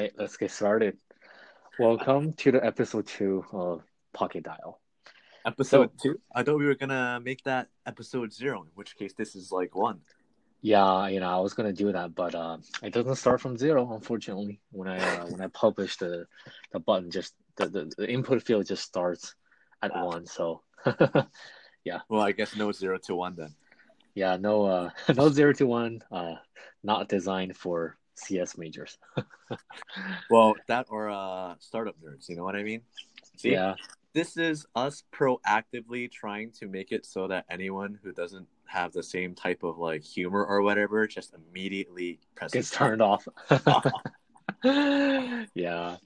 right, let's get started. Welcome to the episode two of Pocket Dial. Episode so, two? I thought we were gonna make that episode zero, in which case this is like one. Yeah, you know, I was gonna do that, but uh, it doesn't start from zero, unfortunately. When I uh, when I publish the the button, just the, the, the input field just starts at wow. one. So, yeah. Well, I guess no zero to one then. Yeah, no, uh, no zero to one. Uh, not designed for CS majors. well, that or uh, startup nerds. You know what I mean? See? Yeah. This is us proactively trying to make it so that anyone who doesn't have the same type of like humor or whatever just immediately presses gets turned off. yeah.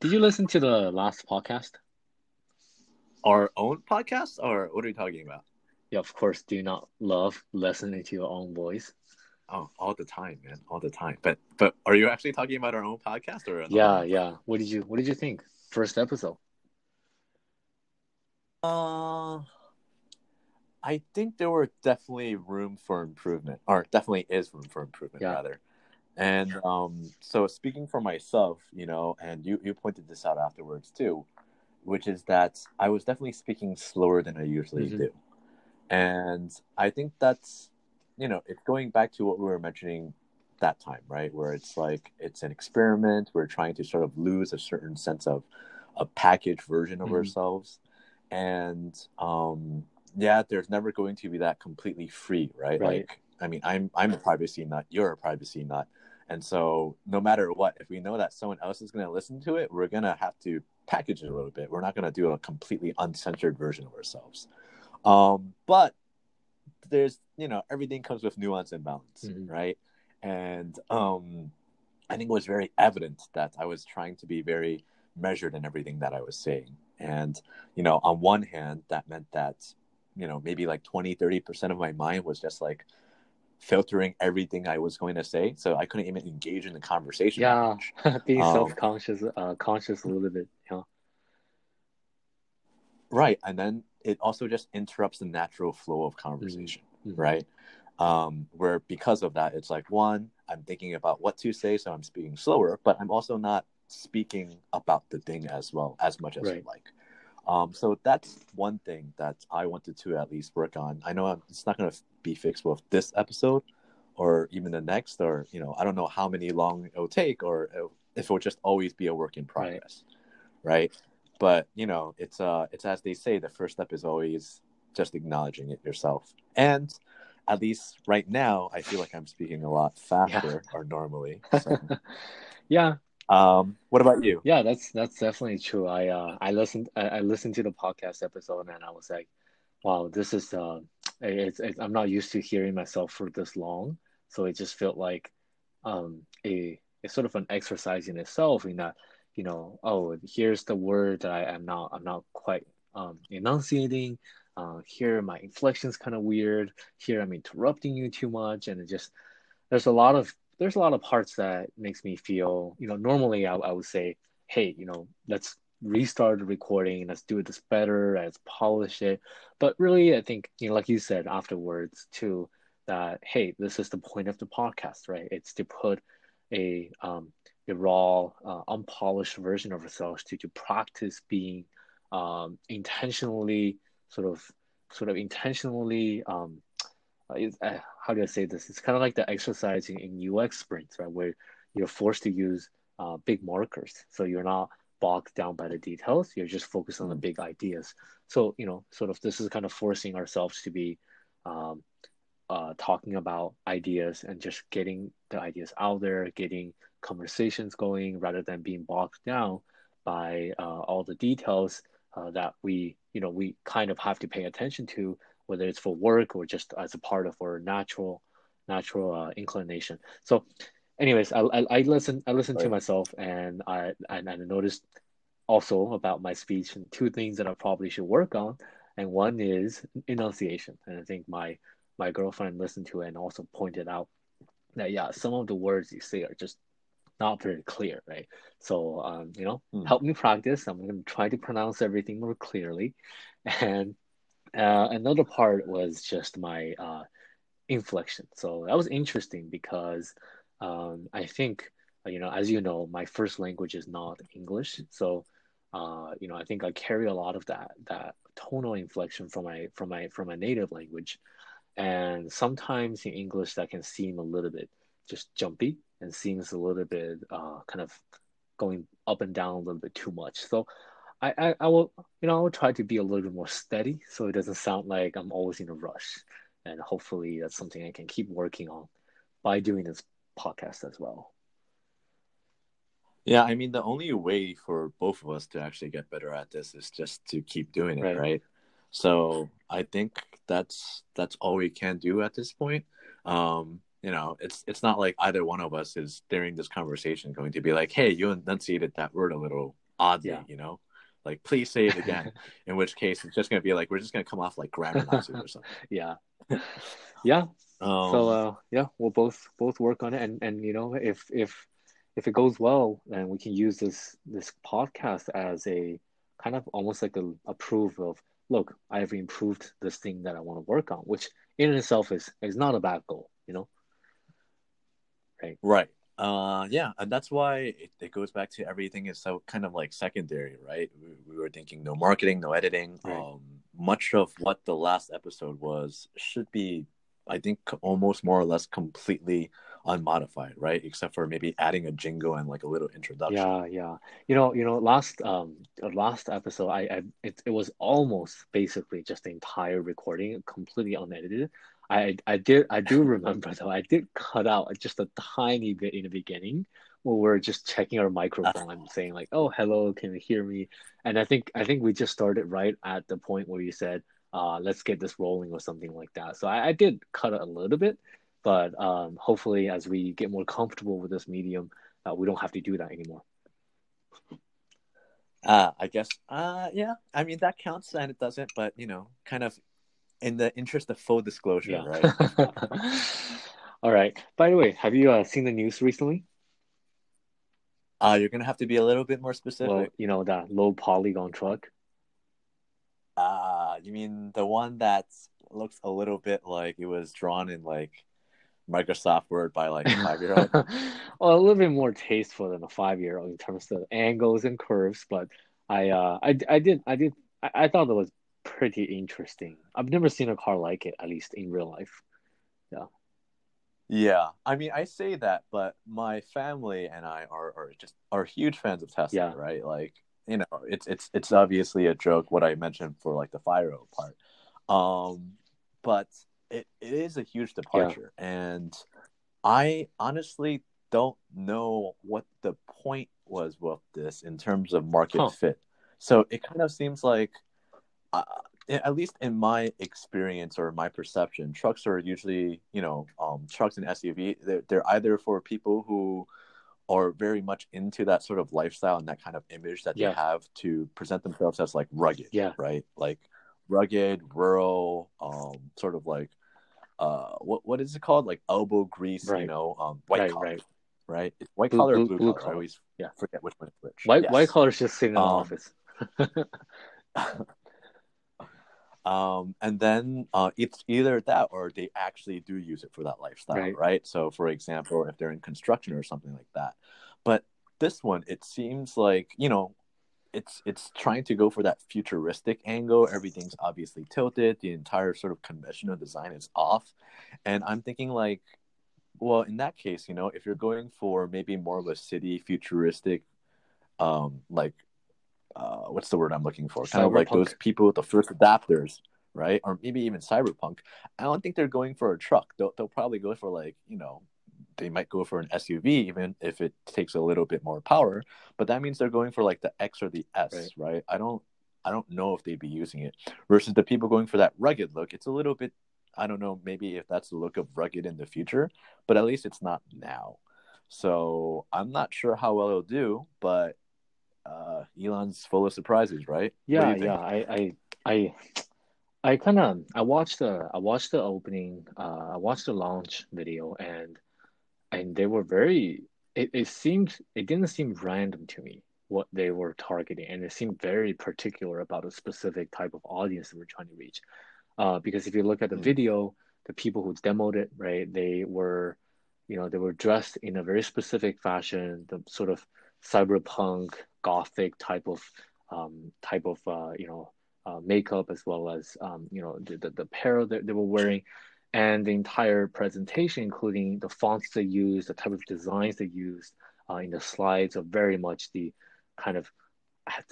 Did you listen to the last podcast? Our own podcast, or what are you talking about? Yeah, of course. Do you not love listening to your own voice? Oh, all the time, man, all the time. But but are you actually talking about our own podcast or? Yeah, yeah. What did you What did you think? First episode. Uh, I think there were definitely room for improvement, or definitely is room for improvement, yeah. rather. And um, so speaking for myself, you know, and you you pointed this out afterwards too, which is that I was definitely speaking slower than I usually mm-hmm. do, and I think that's you know, it's going back to what we were mentioning that time, right? Where it's like it's an experiment. We're trying to sort of lose a certain sense of a packaged version of mm-hmm. ourselves, and um, yeah, there's never going to be that completely free, right? right? Like, I mean, I'm I'm a privacy nut. You're a privacy nut, and so no matter what, if we know that someone else is going to listen to it, we're gonna have to package it a little bit. We're not going to do a completely uncensored version of ourselves. Um, but there's you know everything comes with nuance and balance mm-hmm. right? And um i think it was very evident that i was trying to be very measured in everything that i was saying. And you know on one hand that meant that you know maybe like 20 30% of my mind was just like filtering everything i was going to say. So i couldn't even engage in the conversation yeah. being um, self-conscious uh conscious a little bit right and then it also just interrupts the natural flow of conversation, mm-hmm. right? Um, where because of that, it's like one, I'm thinking about what to say, so I'm speaking slower, but I'm also not speaking about the thing as well as much as right. I like. Um, so that's one thing that I wanted to at least work on. I know I'm, it's not going to be fixed with this episode or even the next, or you know, I don't know how many long it'll take, or if it will just always be a work in progress, right? right? But you know it's uh it's as they say the first step is always just acknowledging it yourself. And at least right now i feel like i'm speaking a lot faster yeah. or normally so. yeah. Um what about you? Yeah that's that's definitely true. I uh i listened I, I listened to the podcast episode and i was like wow this is uh it's, it's i'm not used to hearing myself for this long. So it just felt like um a it's sort of an exercise in itself in that you know, oh, here's the word that I am not I'm not quite um, enunciating. Uh, here my inflection's kind of weird. Here I'm interrupting you too much, and it just there's a lot of there's a lot of parts that makes me feel you know normally I, I would say hey you know let's restart the recording. Let's do this better. Let's polish it. But really i think you know like you said afterwards too that hey this is the point of the podcast right? It's to put a um, a raw, uh, unpolished version of ourselves to, to practice being um, intentionally sort of sort of intentionally um, uh, how do I say this? It's kind of like the exercise in, in UX sprints, right, where you're forced to use uh, big markers, so you're not bogged down by the details. You're just focused on the big ideas. So you know, sort of this is kind of forcing ourselves to be um, uh, talking about ideas and just getting the ideas out there, getting conversations going rather than being bogged down by uh, all the details uh, that we you know we kind of have to pay attention to whether it's for work or just as a part of our natural natural uh, inclination. So anyways i, I, I listen i listen right. to myself and I, and I noticed also about my speech and two things that i probably should work on. And one is enunciation. And i think my my girlfriend listened to it and also pointed out that yeah some of the words you say are just not very clear, right? So, um, you know, mm. help me practice. I'm going to try to pronounce everything more clearly. And uh, another part was just my uh, inflection. So that was interesting because um, I think you know, as you know, my first language is not English, so uh, you know, I think I carry a lot of that that tonal inflection from my from my from my native language, and sometimes in English that can seem a little bit just jumpy and seems a little bit uh, kind of going up and down a little bit too much. So I, I, I will you know I will try to be a little bit more steady so it doesn't sound like I'm always in a rush, and hopefully that's something I can keep working on by doing this podcast as well. Yeah, I mean, the only way for both of us to actually get better at this is just to keep doing it, right? right? So I think that's that's all we can do at this point. Um, you know, it's it's not like either one of us is during this conversation going to be like, "Hey, you enunciated that word a little oddly," yeah. you know, like please say it again. In which case, it's just going to be like we're just going to come off like grammar Nazis or something. Yeah, yeah. Um, so uh, yeah, we'll both both work on it, and and you know, if if if it goes well, then we can use this this podcast as a kind of almost like a, a proof of look, I've improved this thing that I want to work on, which in itself is is not a bad goal, you know. Right. Right. Uh, yeah, and that's why it, it goes back to everything is so kind of like secondary, right? We, we were thinking no marketing, no editing. Right. Um, much of what the last episode was should be, I think, almost more or less completely unmodified, right? Except for maybe adding a jingle and like a little introduction. Yeah, yeah. You know, you know, last um last episode, I, I it, it was almost basically just the entire recording, completely unedited. I I did I do remember though I did cut out just a tiny bit in the beginning where we're just checking our microphone and saying like, "Oh, hello, can you hear me?" And I think I think we just started right at the point where you said, uh, "Let's get this rolling" or something like that. So I, I did cut it a little bit, but um, hopefully, as we get more comfortable with this medium, uh, we don't have to do that anymore. Uh, I guess, uh, yeah. I mean, that counts and it doesn't, but you know, kind of in the interest of full disclosure, yeah. right? All right. By the way, have you uh, seen the news recently? Uh, you're gonna have to be a little bit more specific. Well, you know that low polygon truck. Uh, you mean the one that looks a little bit like it was drawn in like Microsoft Word by like a five year old? well, a little bit more tasteful than a five year old in terms of angles and curves, but I uh I, I did I did I, I thought it was pretty interesting. I've never seen a car like it, at least in real life. Yeah. Yeah, I mean, I say that, but my family and I are, are just are huge fans of Tesla, yeah. right? Like, you know, it's it's it's obviously a joke what I mentioned for like the five year old part, um, but it, it is a huge departure, yeah. and I honestly don't know what the point was with this in terms of market huh. fit. So it kind of seems like uh, at least in my experience or my perception, trucks are usually, you know, um, trucks and SUV. They're, they're either for people who are very much into that sort of lifestyle and that kind of image that yeah. they have to present themselves as like rugged, yeah, right, like rugged, rural, um, sort of like, uh, what what is it called, like elbow grease, right. you know, um, white right, collar, right, right, white blue, collar, blue, blue, blue collar. I always yeah forget which one is which. White yes. white collar is just sitting in um, the office. Um, and then uh, it's either that or they actually do use it for that lifestyle, right? So, for example, if they're in construction or something like that. But this one, it seems like you know, it's it's trying to go for that futuristic angle. Everything's obviously tilted. The entire sort of conventional design is off, and I'm thinking like, well, in that case, you know, if you're going for maybe more of a city futuristic, um, like uh, what's the word I'm looking for? Kind cyberpunk. of like those people with the first adapters, right? Or maybe even cyberpunk. I don't think they're going for a truck. They'll, they'll probably go for like you know they might go for an SUV even if it takes a little bit more power. But that means they're going for like the X or the S, right? right? I don't I don't know if they'd be using it. Versus the people going for that rugged look, it's a little bit I don't know maybe if that's the look of rugged in the future, but at least it's not now. So I'm not sure how well it'll do, but uh, Elon's full of surprises, right? Yeah, yeah. I, I, I, I kind of I watched the I watched the opening. Uh, I watched the launch video, and and they were very. It, it seemed it didn't seem random to me what they were targeting, and it seemed very particular about a specific type of audience that we're trying to reach. Uh, because if you look at the mm. video, the people who demoed it, right, they were you know they were dressed in a very specific fashion, the sort of cyberpunk gothic type of um, type of uh, you know uh, makeup as well as um, you know the, the, the apparel that they were wearing and the entire presentation including the fonts they use, the type of designs they used uh, in the slides are very much the kind of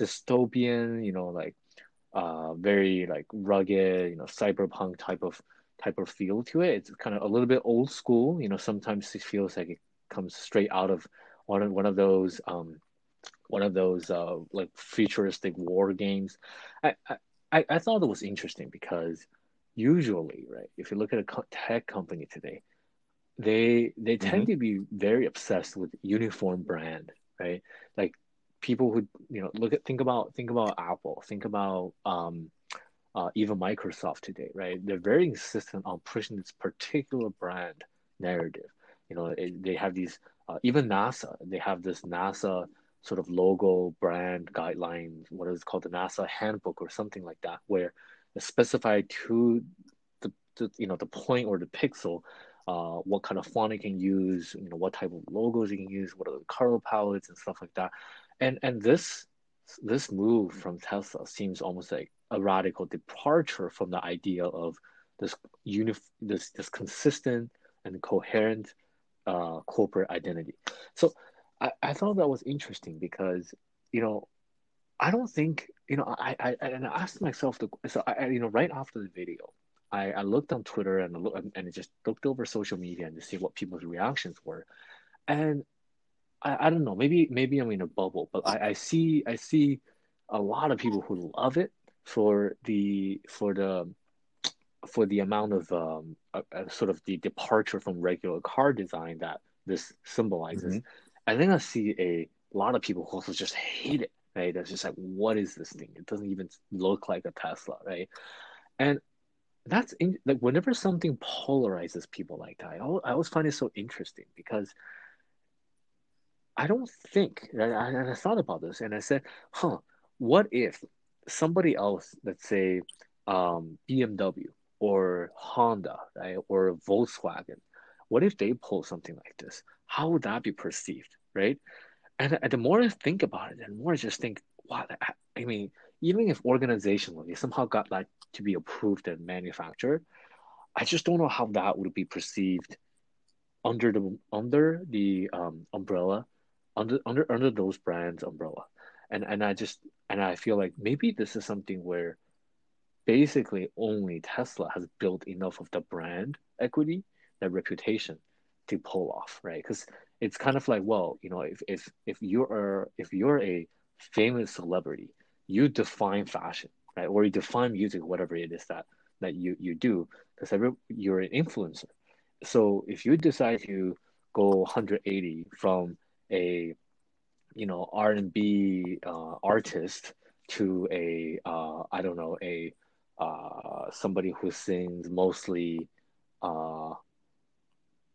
dystopian you know like uh, very like rugged you know cyberpunk type of type of feel to it it's kind of a little bit old school you know sometimes it feels like it comes straight out of one of one of those um, one of those uh, like futuristic war games. I, I I thought it was interesting because usually, right, if you look at a tech company today, they they tend mm-hmm. to be very obsessed with uniform brand, right? Like people who you know look at think about think about Apple, think about um, uh, even Microsoft today, right? They're very insistent on pushing this particular brand narrative. You know, it, they have these uh, even NASA, they have this NASA sort of logo brand guidelines, what is called the NASA handbook or something like that, where specified to the, the you know the point or the pixel, uh, what kind of font you can use, you know what type of logos you can use, what are the color palettes and stuff like that, and and this this move from Tesla seems almost like a radical departure from the idea of this unif- this this consistent and coherent uh, corporate identity. So I, I thought that was interesting because you know I don't think you know I I and I asked myself the so I you know right after the video I, I looked on Twitter and look and just looked over social media and to see what people's reactions were, and I, I don't know maybe maybe I'm in a bubble but I, I see I see a lot of people who love it for the for the for the amount of um, uh, uh, sort of the departure from regular car design that this symbolizes. Mm-hmm. And then I see a lot of people who also just hate it, right? That's just like, what is this thing? It doesn't even look like a Tesla, right? And that's in, like whenever something polarizes people like that, I always, I always find it so interesting because I don't think, and I, I thought about this and I said, huh, what if somebody else, let's say um, BMW or Honda, right, or Volkswagen, what if they pull something like this? How would that be perceived, right? And, and the more I think about it, the more I just think, wow, I mean, even if organizationally somehow got that to be approved and manufactured, I just don't know how that would be perceived under the under the um, umbrella, under under under those brands umbrella, and and I just and I feel like maybe this is something where basically only Tesla has built enough of the brand equity that reputation to pull off, right? Because it's kind of like, well, you know, if if if you're if you're a famous celebrity, you define fashion, right? Or you define music, whatever it is that that you you do, because you're an influencer. So if you decide to go 180 from a you know R and B uh, artist to a uh, I don't know a uh, somebody who sings mostly uh,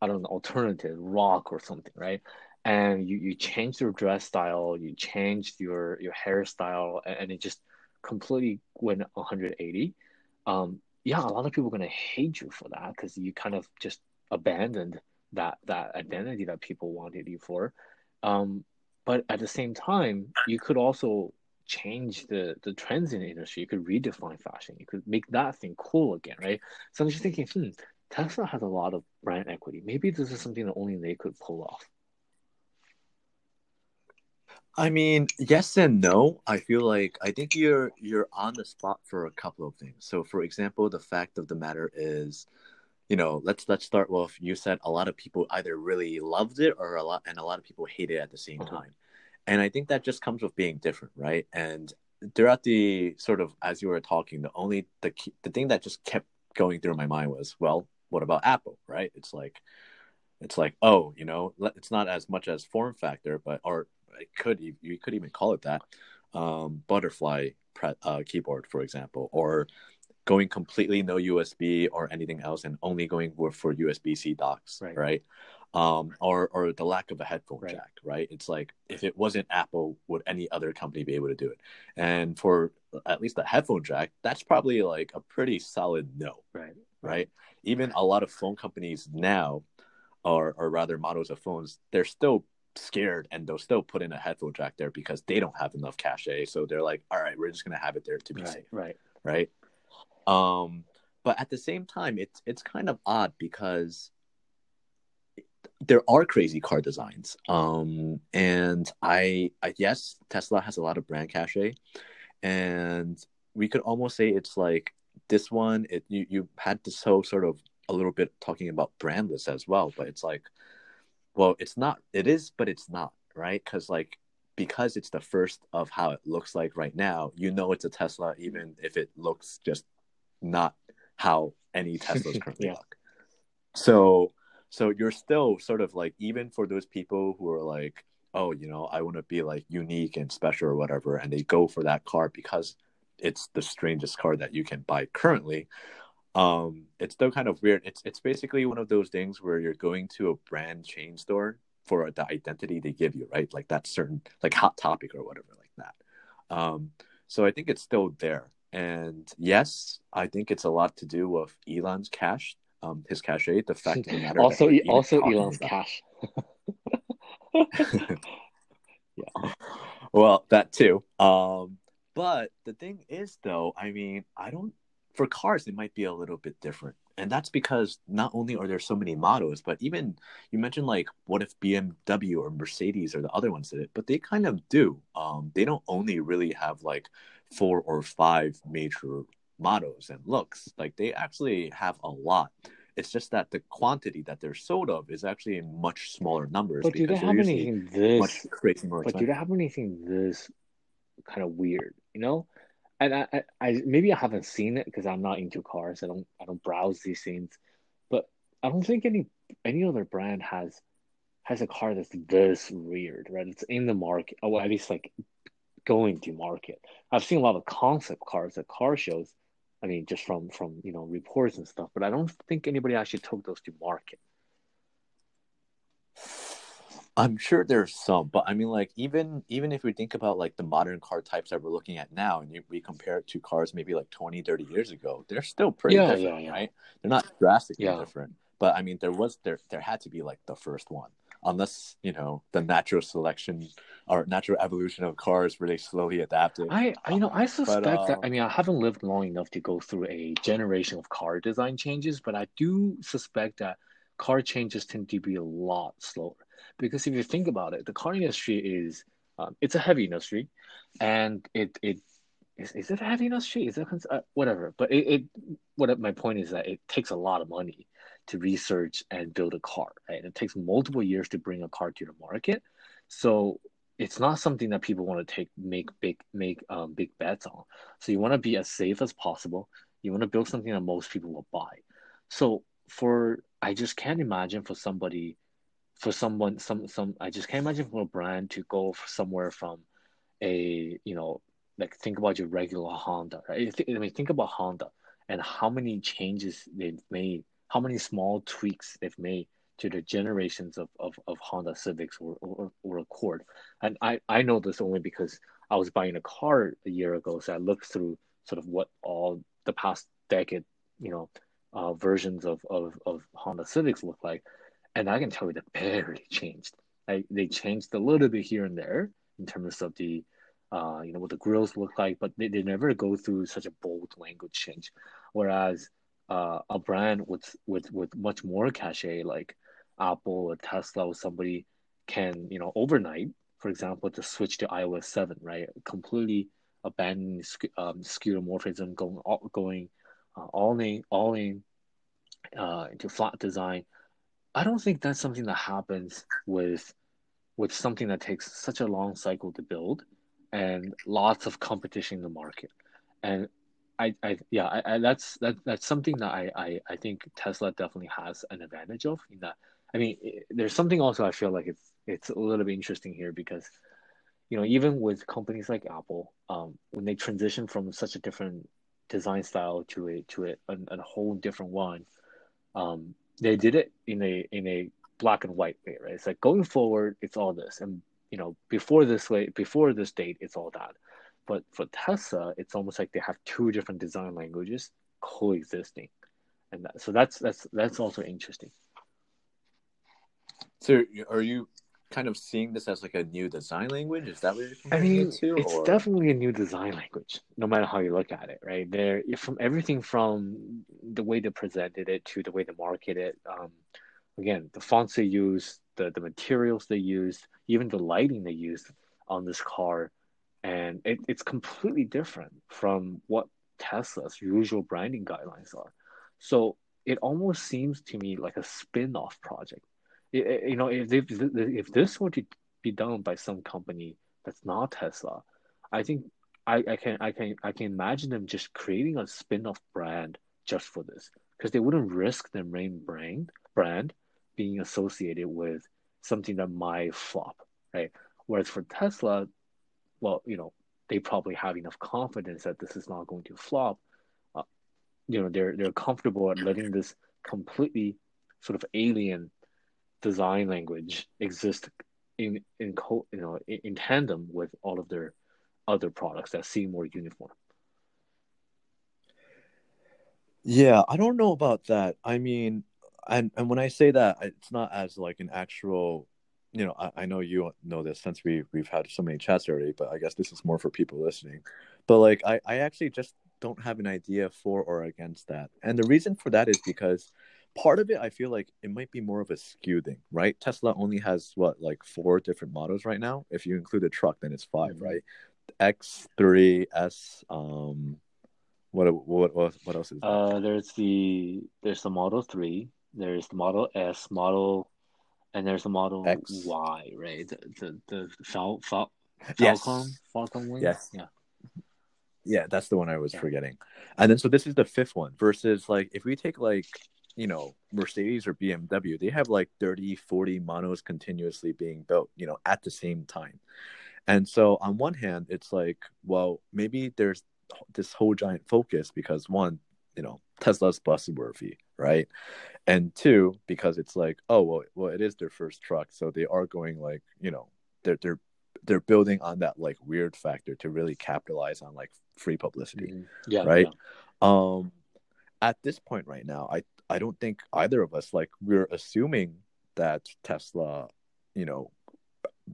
I don't know, alternative rock or something, right? And you, you change your dress style, you changed your your hairstyle, and, and it just completely went 180. Um, yeah, a lot of people are gonna hate you for that because you kind of just abandoned that that identity that people wanted you for. Um, but at the same time, you could also change the the trends in the industry. You could redefine fashion. You could make that thing cool again, right? So I'm just thinking, hmm, Tesla has a lot of brand equity. Maybe this is something that only they could pull off. I mean, yes and no. I feel like I think you're you're on the spot for a couple of things. So, for example, the fact of the matter is, you know, let's let's start with you said a lot of people either really loved it or a lot and a lot of people hate it at the same uh-huh. time. And I think that just comes with being different, right? And throughout the sort of as you were talking, the only the the thing that just kept going through my mind was, well, what about Apple, right? It's like, it's like, oh, you know, it's not as much as form factor, but or it could you could even call it that um, butterfly pre- uh, keyboard, for example, or going completely no USB or anything else and only going for, for USB C docks, right? right? Um, or or the lack of a headphone right. jack, right? It's like if it wasn't Apple, would any other company be able to do it? And for at least the headphone jack, that's probably like a pretty solid no, right? Right even a lot of phone companies now or or rather models of phones, they're still scared and they'll still put in a headphone jack there because they don't have enough cachet. So they're like, all right, we're just gonna have it there to be right, safe. Right. Right. Um, but at the same time, it's it's kind of odd because there are crazy car designs. Um, and I, I yes, Tesla has a lot of brand cachet, and we could almost say it's like this one. It you you had this whole sort of a little bit talking about brandless as well, but it's like, well, it's not. It is, but it's not, right? Because like because it's the first of how it looks like right now, you know it's a Tesla, even if it looks just not how any Teslas currently yeah. look. So so you're still sort of like even for those people who are like, oh, you know, I want to be like unique and special or whatever, and they go for that car because it's the strangest car that you can buy currently. Um, it's still kind of weird. It's it's basically one of those things where you're going to a brand chain store for the identity they give you, right? Like that certain like hot topic or whatever like that. Um, so I think it's still there. And yes, I think it's a lot to do with Elon's cash um, his cachet, the fact of the matter. also, also Elon's about. cash. yeah. Well, that too. Um, but the thing is, though, I mean, I don't. For cars, it might be a little bit different, and that's because not only are there so many models, but even you mentioned like, what if BMW or Mercedes or the other ones did it? But they kind of do. Um, they don't only really have like four or five major models and looks. Like they actually have a lot. It's just that the quantity that they're sold of is actually in much smaller numbers. But do they have anything this? Crazy more but do they have anything this kind of weird? You know, and I, I, I maybe I haven't seen it because I'm not into cars. I don't, I don't browse these things. But I don't think any any other brand has has a car that's this weird, right? It's in the market, or at least like going to market. I've seen a lot of concept cars at car shows I mean, just from from you know reports and stuff. But I don't think anybody actually took those to market. I'm sure there's some, but I mean, like even even if we think about like the modern car types that we're looking at now, and you, we compare it to cars maybe like 20, 30 years ago, they're still pretty yeah, different, yeah, yeah. right? They're not drastically different, but I mean, there was there there had to be like the first one unless you know the natural selection or natural evolution of cars really slowly adapted. I, you know, I suspect but, uh, that. I mean, I haven't lived long enough to go through a generation of car design changes, but I do suspect that car changes tend to be a lot slower because if you think about it, the car industry is um, it's a heavy industry, and it it is, is it a heavy industry? Is it uh, whatever? But it, it what my point is that it takes a lot of money to research and build a car, right? It takes multiple years to bring a car to the market. So it's not something that people want to take make big make um, big bets on. So you want to be as safe as possible. You want to build something that most people will buy. So for I just can't imagine for somebody for someone some some I just can't imagine for a brand to go somewhere from a you know like think about your regular Honda right I mean think about Honda and how many changes they've made how many small tweaks they've made to the generations of, of, of Honda Civics or, or, or Accord. And I, I know this only because I was buying a car a year ago. So I looked through sort of what all the past decade, you know, uh, versions of, of, of Honda Civics look like. And I can tell you that barely changed. I, they changed a little bit here and there in terms of the, uh, you know, what the grills look like, but they, they never go through such a bold language change. Whereas uh, a brand with with with much more cachet like Apple or Tesla or somebody can you know overnight, for example, to switch to iOS seven, right? Completely abandoning um, skeuomorphism, going going uh, all in all in uh, into flat design. I don't think that's something that happens with with something that takes such a long cycle to build and lots of competition in the market. And I, I yeah, I, I, that's that that's something that I, I I think Tesla definitely has an advantage of. In that, I mean, there's something also I feel like it's it's a little bit interesting here because, you know, even with companies like Apple, um, when they transition from such a different design style to a to a, a, a whole different one, um, they did it in a in a black and white way, right? It's like going forward, it's all this, and you know, before this way, before this date, it's all that. But for Tesla, it's almost like they have two different design languages coexisting, and that, so that's that's that's also interesting. So are you kind of seeing this as like a new design language? Is that what you're I mean, to, it's or? definitely a new design language, no matter how you look at it, right? There, from everything from the way they presented it to the way they market it. Um, again, the fonts they used, the the materials they used, even the lighting they used on this car, and it, it's completely different from what Tesla's usual branding guidelines are. So it almost seems to me like a spin-off project you know, if if if this were to be done by some company that's not Tesla, I think I, I can I can I can imagine them just creating a spin-off brand just for this because they wouldn't risk their main brand brand being associated with something that might flop, right? Whereas for Tesla, well, you know, they probably have enough confidence that this is not going to flop. Uh, you know, they're they're comfortable at letting this completely sort of alien design language exist in in co- you know in, in tandem with all of their other products that seem more uniform. Yeah, I don't know about that. I mean, and and when I say that, it's not as like an actual, you know, I, I know you know this since we we've had so many chats already, but I guess this is more for people listening. But like, I I actually just don't have an idea for or against that, and the reason for that is because part of it i feel like it might be more of a SKU thing right tesla only has what like four different models right now if you include the truck then it's 5 mm-hmm. right x3 s um what what what, what else is that? uh there's the there's the model 3 there's the model s model and there's the model X. y right the the, the Fal, Fal, Falcon yes. Falcon wing yes yeah yeah that's the one i was yeah. forgetting and then so this is the fifth one versus like if we take like you know mercedes or bmw they have like 30 40 monos continuously being built you know at the same time and so on one hand it's like well maybe there's this whole giant focus because one you know tesla's busworthy right and two because it's like oh well well it is their first truck so they are going like you know they're they're they're building on that like weird factor to really capitalize on like free publicity mm-hmm. yeah right yeah. um at this point right now i I don't think either of us like we're assuming that Tesla, you know,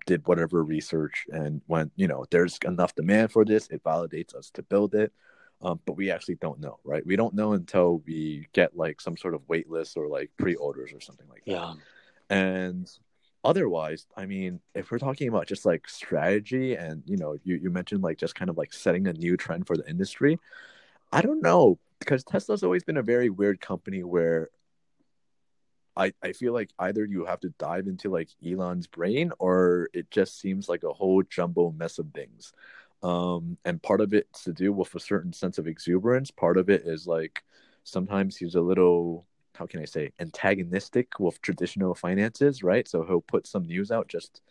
did whatever research and went, you know there's enough demand for this, it validates us to build it. Um, but we actually don't know, right? We don't know until we get like some sort of wait list or like pre-orders or something like that. Yeah. And otherwise, I mean, if we're talking about just like strategy and you know, you, you mentioned like just kind of like setting a new trend for the industry, I don't know because Tesla's always been a very weird company where I, I feel like either you have to dive into like Elon's brain or it just seems like a whole jumbo mess of things. Um, and part of it's to do with a certain sense of exuberance. Part of it is like sometimes he's a little, how can I say, antagonistic with traditional finances, right? So he'll put some news out just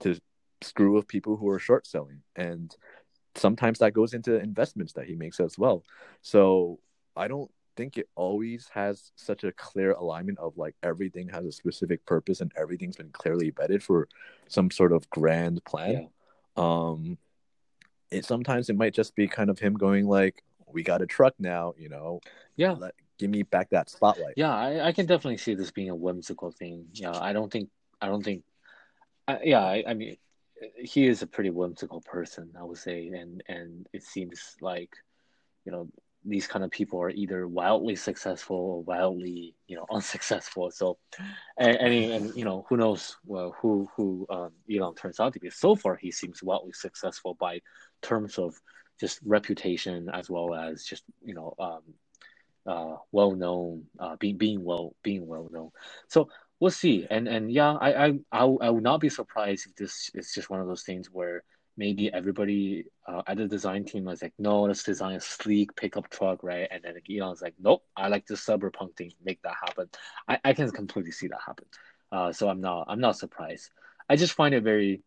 to screw with people who are short selling. And sometimes that goes into investments that he makes as well. So I don't think it always has such a clear alignment of like everything has a specific purpose and everything's been clearly vetted for some sort of grand plan. Yeah. Um it sometimes it might just be kind of him going like, We got a truck now, you know. Yeah. Let, give me back that spotlight. Yeah, I, I can definitely see this being a whimsical thing. Yeah, I don't think I don't think I, yeah, I, I mean he is a pretty whimsical person, I would say, and and it seems like you know these kind of people are either wildly successful or wildly you know unsuccessful. So and, and, and you know who knows well who who um, elon turns out to be. So far he seems wildly successful by terms of just reputation as well as just you know um, uh, well known uh, being being well being well known so we'll see. And and yeah i i i, I would not be surprised if this is just one of those things where maybe everybody uh, at the design team was like, no, let's design a sleek pickup truck, right? And then Elon's like, nope, I like the cyberpunk thing, make that happen. I, I can completely see that happen. Uh, so I'm not I'm not surprised. I just find it very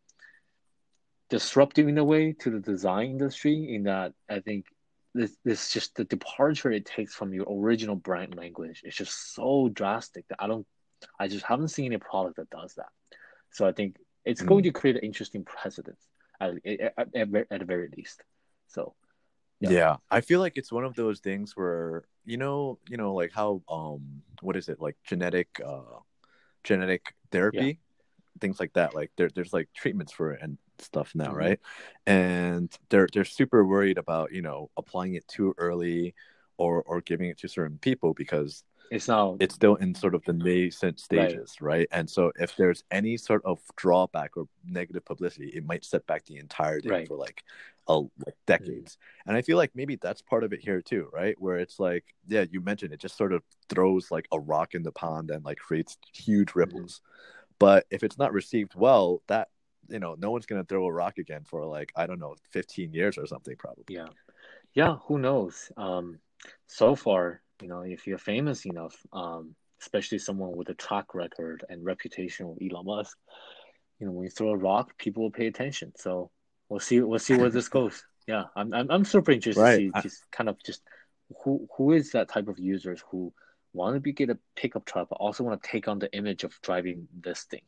disruptive in a way to the design industry in that I think this this just the departure it takes from your original brand language is just so drastic that I don't I just haven't seen a product that does that. So I think it's mm. going to create an interesting precedent at, at, at the very least. So yeah. yeah. i feel like it's one of those things where you know you know like how um what is it like genetic uh genetic therapy things like that. Like there, there's like treatments for it and stuff now, Mhm. right? And they're they're super worried about you know applying it too early or or giving it to certain people because It's now it's still in sort of the nascent stages, right? And so if there's any sort of drawback or negative publicity, it might set back the entire thing Right. For like a like decades. And I feel like maybe that's part of it here too, right? Where it's like, yeah, you mentioned it just sort of throws like a rock in the pond and like creates huge Mm-hmm. ripples. But if it's not received well, that you know, no one's gonna throw a rock again for like I don't know, fifteen years or something, probably. Yeah. Yeah, who knows? Um, so far, you know, if you're famous enough, um, especially someone with a track record and reputation with Elon Musk, you know, when you throw a rock, people will pay attention. So we'll see we'll see where this goes. Yeah, I'm I'm, I'm super interested Right. to see I- just kind of just who who is that type of users who want to be get a pickup truck but also want to take on the image of driving this thing.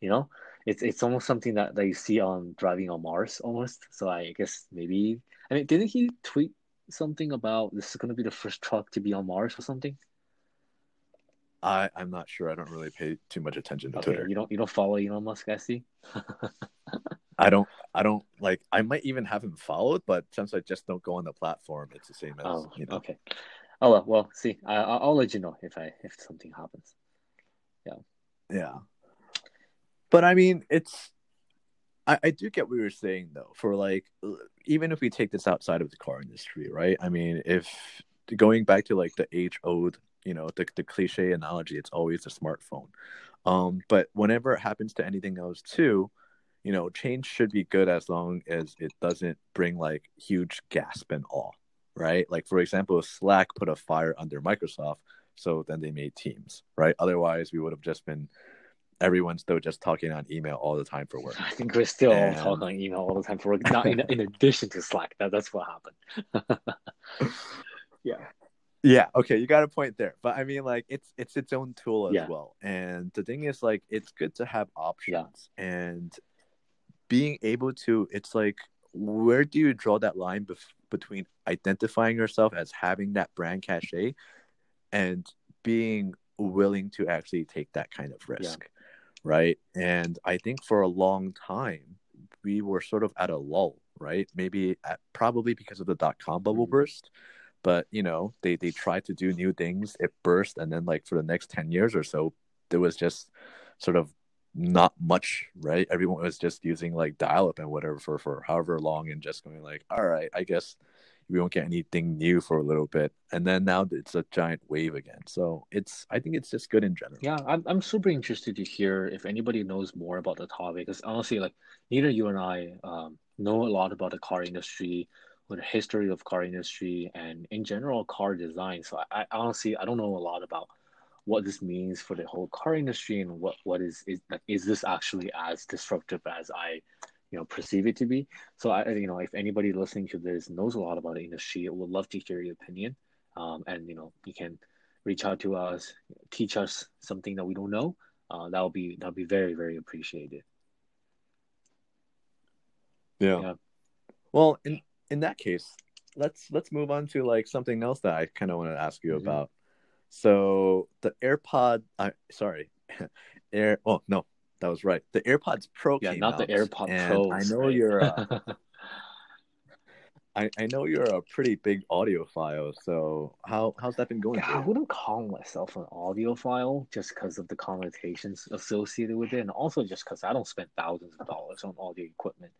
You know? It's it's almost something that, that you see on driving on Mars almost. So I guess maybe I mean, didn't he tweet something about this is going to be the first truck to be on Mars or something? I, I'm not sure. I don't really pay too much attention to Okay, Twitter. you don't you don't follow Elon Musk, I see. I don't I don't like I might even have him followed, but since I just don't go on the platform, it's the same as Oh, you know. okay. Oh well, well, see, I, I'll I'll let you know if I if something happens. Yeah. Yeah. But I mean it's I, I do get what you're saying though, for like uh, even if we take this outside of the car industry, right? I mean if going back to like the age old, you know, the the cliche analogy, it's always the smartphone. Um, but whenever it happens to anything else too, you know, change should be good as long as it doesn't bring like huge gasp and awe, right? Like for example, Slack put a fire under Microsoft, so then they made Teams, right? Otherwise, we would have just been everyone's still just talking on email all the time for work. I think we're still And- talking on email all the time for work. Not in, in addition to Slack. That that's what happened. yeah. Yeah, okay, you got a point there. But I mean like it's it's its own tool as Yeah. well. And the thing is like it's good to have options and being able to it's like where do you draw that line bef- between identifying yourself as having that brand cachet and being willing to actually take that kind of risk right? And i think for a long time we were sort of at a lull right? Maybe at, probably because of the dot-com bubble Mhm. burst but you know they they tried to do new things it burst and then like for the next 10 years or so there was just sort of not much right? Everyone was just using like dial up and whatever for for however long and just going like all right i guess we won't get anything new for a little bit and then now it's a giant wave again so it's i think it's just good in general Yeah, I'm I'm super interested to hear if anybody knows more about the topic. Because honestly, like neither you and I um, know a lot about the car industry or the history of car industry and in general car design. So I, I honestly I don't know a lot about what this means for the whole car industry and what what is is like is this actually as disruptive as I you know perceive it to be. So I you know if anybody listening to this knows a lot about the industry, I would love to hear your opinion. Um, and you know you can reach out to us, teach us something that we don't know. Uh, that would be that would be very very appreciated. yeah. Yeah. well in in that case let's let's move on to like something else that i kind of want to ask you Mhm. about so the airpod i sorry air oh no that was right the airpods pro Yeah, came not the out, AirPod and Pros. i know right? you're a, I, I know you're a pretty big audiophile so how how's that been going Yeah, I wouldn't call myself an audiophile just because of the connotations associated with it, and also just because I don't spend thousands of dollars on audio equipment.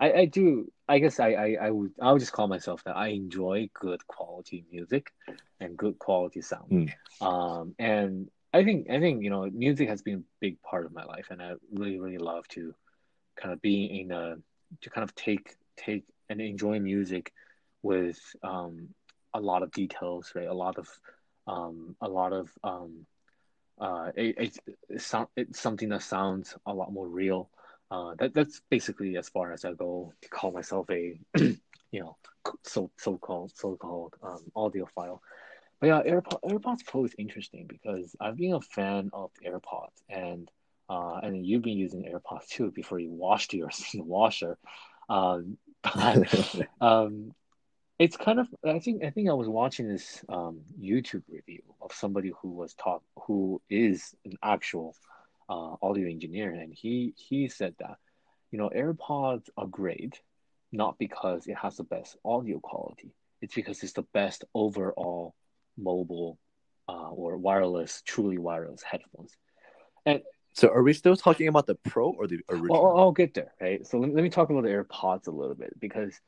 I, I do. I guess I, I, I would I would just call myself that. I enjoy good quality music and good quality sound. Mm. Um, and I think I think you know music has been a big part of my life, and I really really love to kind of be in a to kind of take take and enjoy music with um, a lot of details, right? A lot of um, a lot of um, uh, it, it's it's, something that sounds a lot more real. Uh, that that's basically as far as I go to call myself a you know so so called so called um, audiophile. But yeah, AirPod, AirPods Pro is interesting because I've been a fan of AirPods, and uh, and you've been using AirPods too before you washed yours in the washer. Um, but um, it's kind of I think I think I was watching this um, YouTube review of somebody who was taught who is an actual uh, audio engineer, and he he said that you know AirPods are great, not because it has the best audio quality. It's because it's the best overall mobile uh, or wireless, truly wireless headphones. And so, are we still talking about the Pro or the original? Well, I'll get there, right? So let, let me talk about the AirPods a little bit because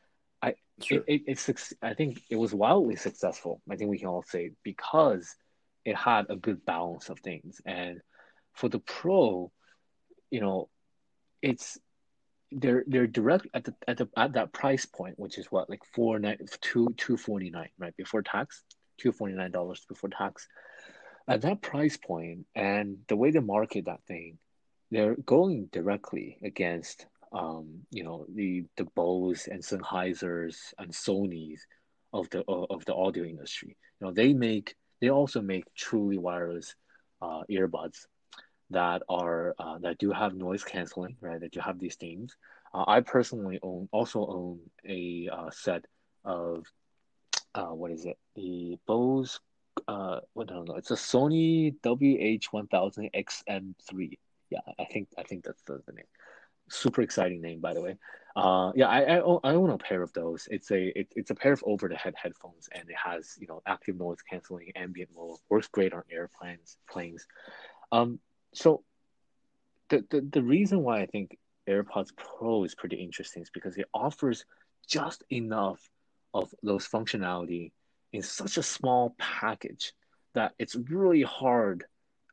I sure. it, it, it's I think it was wildly successful. I think we can all say because it had a good balance of things. And for the Pro, you know, it's they're they're direct at the at the at that price point, which is what like four nine two two forty nine right before tax, two forty nine dollars before tax. At that price point, and the way they market that thing, they're going directly against um, you know the the Bose and Sennheisers and Sony's of the of the audio industry. You know they make they also make truly wireless uh, earbuds that are uh, that do have noise canceling, right? That do have these things. Uh, I personally own also own a uh, set of uh, what is it? The Bose. Uh, don't know. It's a Sony WH1000 XM3. Yeah, I think I think that's the, the name. Super exciting name, by the way. Uh, yeah, I, I own, I own a pair of those. It's a it, it's a pair of over the head headphones, and it has you know active noise canceling, ambient mode, works great on airplanes, planes. Um, so the, the the reason why I think AirPods Pro is pretty interesting is because it offers just enough of those functionality in such a small package that it's really hard,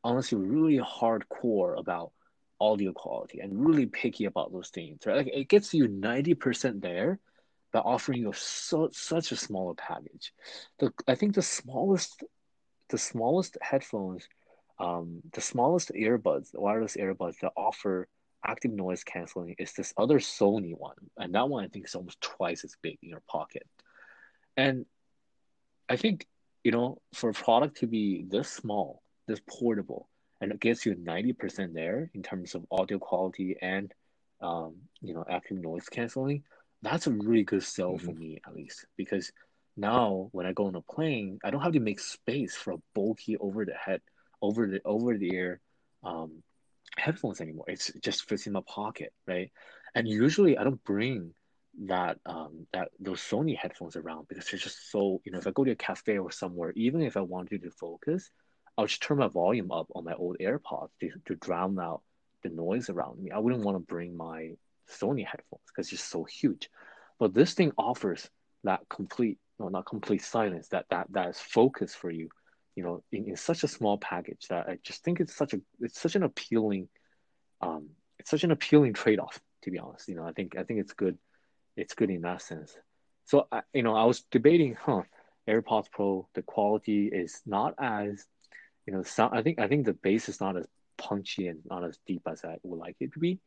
honestly, really hardcore about audio quality and really picky about those things. Right? Like it gets you 90% there, by offering you so, such a smaller package. The, I think the smallest the smallest headphones, um, the smallest earbuds, wireless earbuds that offer active noise canceling is this other Sony one. And that one I think is almost twice as big in your pocket. And I think, you know, for a product to be this small, this portable, and it gets you 90% there in terms of audio quality and um, you know active noise canceling that's a really good sell mm-hmm. for me at least. Because now when i go on a plane i don't have to make space for a bulky over the head over the over the ear um, headphones anymore. It's, it just fits in my pocket right? And usually i don't bring that um that those sony headphones around because they're just so you know if i go to a cafe or somewhere even if i wanted to focus I'll just turn my volume up on my old AirPods to, to drown out the noise around me. I wouldn't want to bring my Sony headphones because it's just so huge. But this thing offers that complete, no, not complete silence, that that that is focus for you, you know, in, in such a small package that I just think it's such a it's such an appealing, um, it's such an appealing trade off. To be honest, you know, I think I think it's good, it's good in that sense. So I, you know, I was debating, huh, AirPods Pro, the quality is not as you know, sound, I think I think the bass is not as punchy and not as deep as I would like it to be,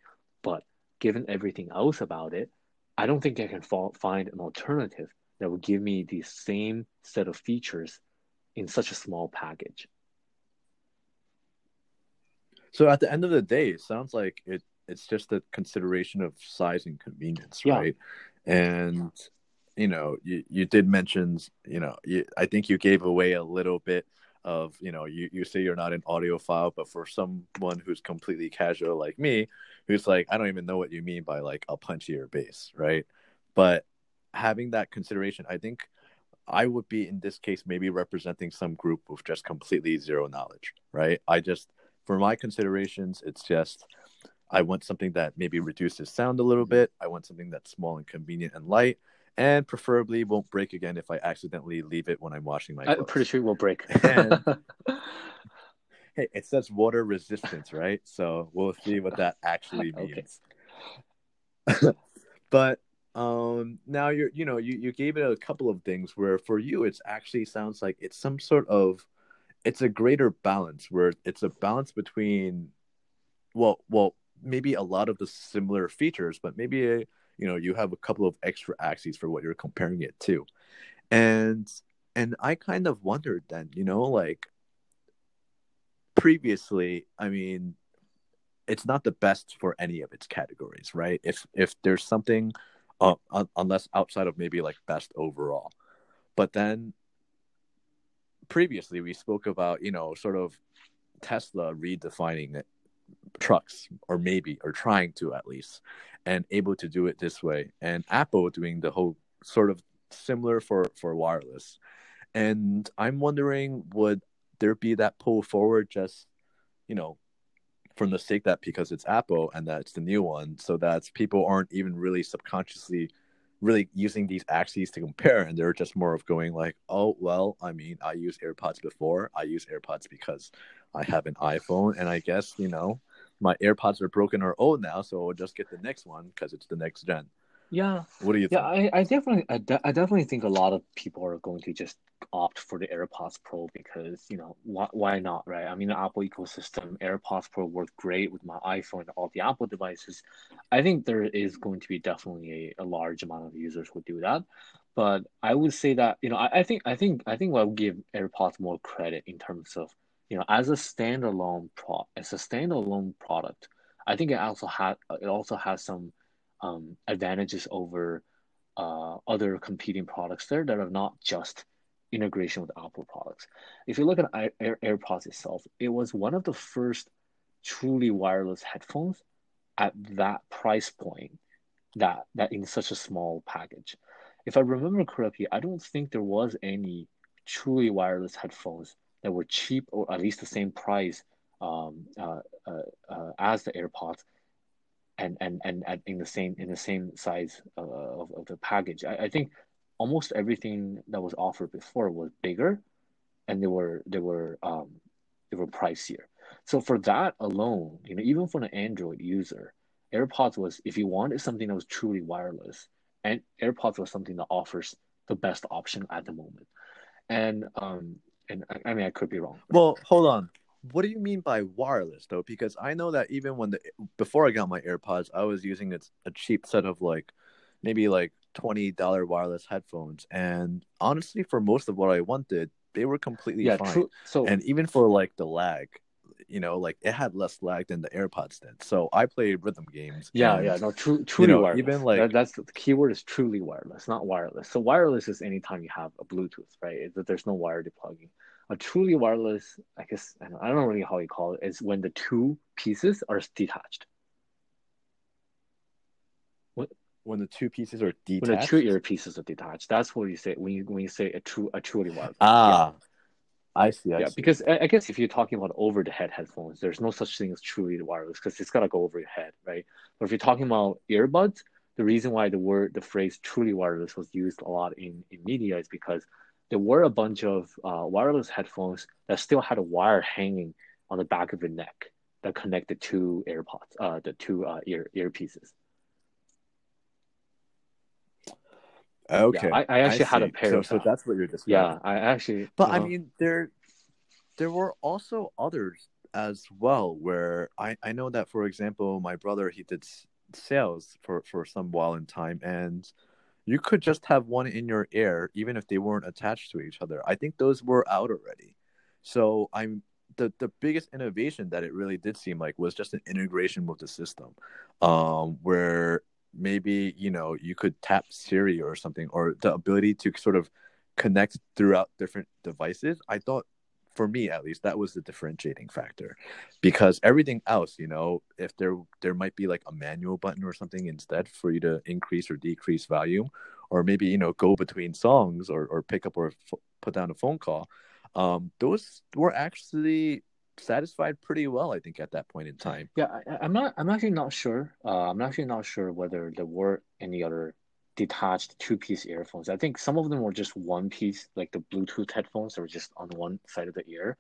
but given everything else about it, I don't think I can fall, find an alternative that would give me the same set of features in such a small package. So at the end of the day, it sounds like it it's just a consideration of size and convenience, yeah. right? And you know, you, you did mention, you know, you, I think you gave away a little bit of you know you, you say you're not an audiophile but for someone who's completely casual like me who's like i don't even know what you mean by like a punchier bass right but having that consideration i think i would be in this case maybe representing some group with just completely zero knowledge right i just for my considerations it's just i want something that maybe reduces sound a little bit i want something that's small and convenient and light and preferably won't break again if I accidentally leave it when I'm washing my. Clothes. I'm pretty sure it will break. and, hey, it says water resistance, right? So we'll see what that actually means. but um now you're you know you, you gave it a couple of things where for you it's actually sounds like it's some sort of it's a greater balance where it's a balance between well well maybe a lot of the similar features but maybe a you know you have a couple of extra axes for what you're comparing it to. And and i kind of wondered then you know like previously i mean it's not the best for any of its categories right? If if there's something uh, unless outside of maybe like best overall. But then previously we spoke about you know sort of tesla redefining trucks, or maybe, or trying to at least, and able to do it this way. And Apple doing the whole sort of similar for for wireless. And I'm wondering, would there be that pull forward just, you know, from the sake that because it's Apple and that's the new one, so that people aren't even really subconsciously really using these axes to compare and they're just more of going like oh well i mean i use airpods before. I use airpods because i have an iphone and i guess you know my airpods are broken or old now so i'll just get the next one because it's the next gen yeah. What do you think? Yeah, I, I definitely I, de- I definitely think a lot of people are going to just opt for the AirPods Pro because, you know, why, why not, right? I mean, the Apple ecosystem, AirPods Pro worked great with my iPhone and all the Apple devices. I think there is going to be definitely a, a large amount of users who do that. But I would say that, you know, I, I think I think I think I would give AirPods more credit in terms of, you know, as a standalone pro as a standalone product, I think it also had it also has some um, advantages over uh, other competing products there that are not just integration with Apple products. If you look at Air, AirPods itself, it was one of the first truly wireless headphones at that price point that that in such a small package. If I remember correctly, I don't think there was any truly wireless headphones that were cheap or at least the same price um, uh, uh, uh as the AirPods and and and in the same in the same size uh, of, of the package. I, I think almost everything that was offered before was bigger, and they were they were um, they were pricier. So for that alone, you know, even for an Android user, AirPods was if you wanted something that was truly wireless, and AirPods was something that offers the best option at the moment. And um, and I, I mean, I could be wrong. Well, hold on what do you mean by wireless though? Because I know that even when the before I got my AirPods, I was using it's a cheap set of like maybe like twenty dollar wireless headphones, and honestly, for most of what I wanted, they were completely yeah, fine. True. So and even for like the lag, you know, like it had less lag than the AirPods did. So I played rhythm games. Yeah, and, yeah, no, true, truly you know, wireless. Even like that, that's the keyword is truly wireless, not wireless. So wireless is anytime you have a Bluetooth, right? That there's no wire deplugging a truly wireless, I guess I don't, I don't know really how you call it, is when the two pieces are detached. What? When the two pieces are detached. When the two earpieces are detached, that's what you say when you when you say a true a truly wireless. Ah, yeah. I see. I yeah, see. because I, I guess if you're talking about over the head headphones, there's no such thing as truly wireless because it's gotta go over your head, right? But if you're talking about earbuds, the reason why the word the phrase truly wireless was used a lot in, in media is because there were a bunch of uh, wireless headphones that still had a wire hanging on the back of your neck that connected to AirPods, uh, the two uh, ear earpieces. Okay, yeah, I, I, actually I had a pair. So, of so that's what you're describing. Yeah, I actually. But I mean, there, there were also others as well. Where I I know that, for example, my brother he did sales for for some while in time, and you could just have one in your ear even if they weren't attached to each other. I think those were out already. So i'm the, the biggest innovation that it really did seem like was just an integration with the system um, where maybe you know you could tap siri or something or the ability to sort of connect throughout different devices. I thought for me at least that was the differentiating factor. Because everything else you know if there there might be like a manual button or something instead for you to increase or decrease volume or maybe you know go between songs or, or pick up or f- put down a phone call um, those were actually satisfied pretty well i think at that point in time. Yeah I, am not i'm actually not sure uh, i'm actually not sure whether there were any other detached two piece earphones. I think some of them were just one piece, like the Bluetooth headphones that were just on one side of the ear.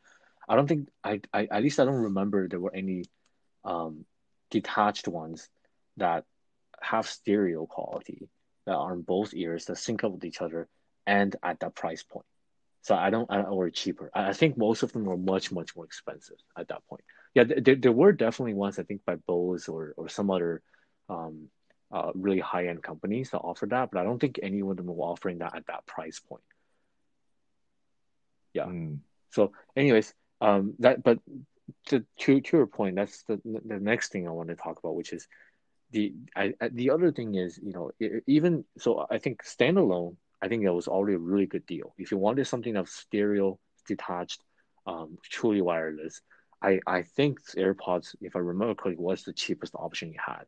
I don't think I, I at least I don't remember there were any um, detached ones that have stereo quality that are on both ears that sync up with each other and at that price point. So I don't, I don't or cheaper. I think most of them were much, much more expensive at that point. Yeah, there, there were definitely ones I think by Bose or or some other um, uh, really high end companies that offer that, but I don't think any of them were offering that at that price point. Yeah. Mm. So, anyways, um, that but to to to your point, that's the the next thing I want to talk about, which is the I, the other thing is you know even so I think standalone I think that was already a really good deal. If you wanted something of stereo detached, um, truly wireless, I I think AirPods, if I remember correctly, was the cheapest option you had.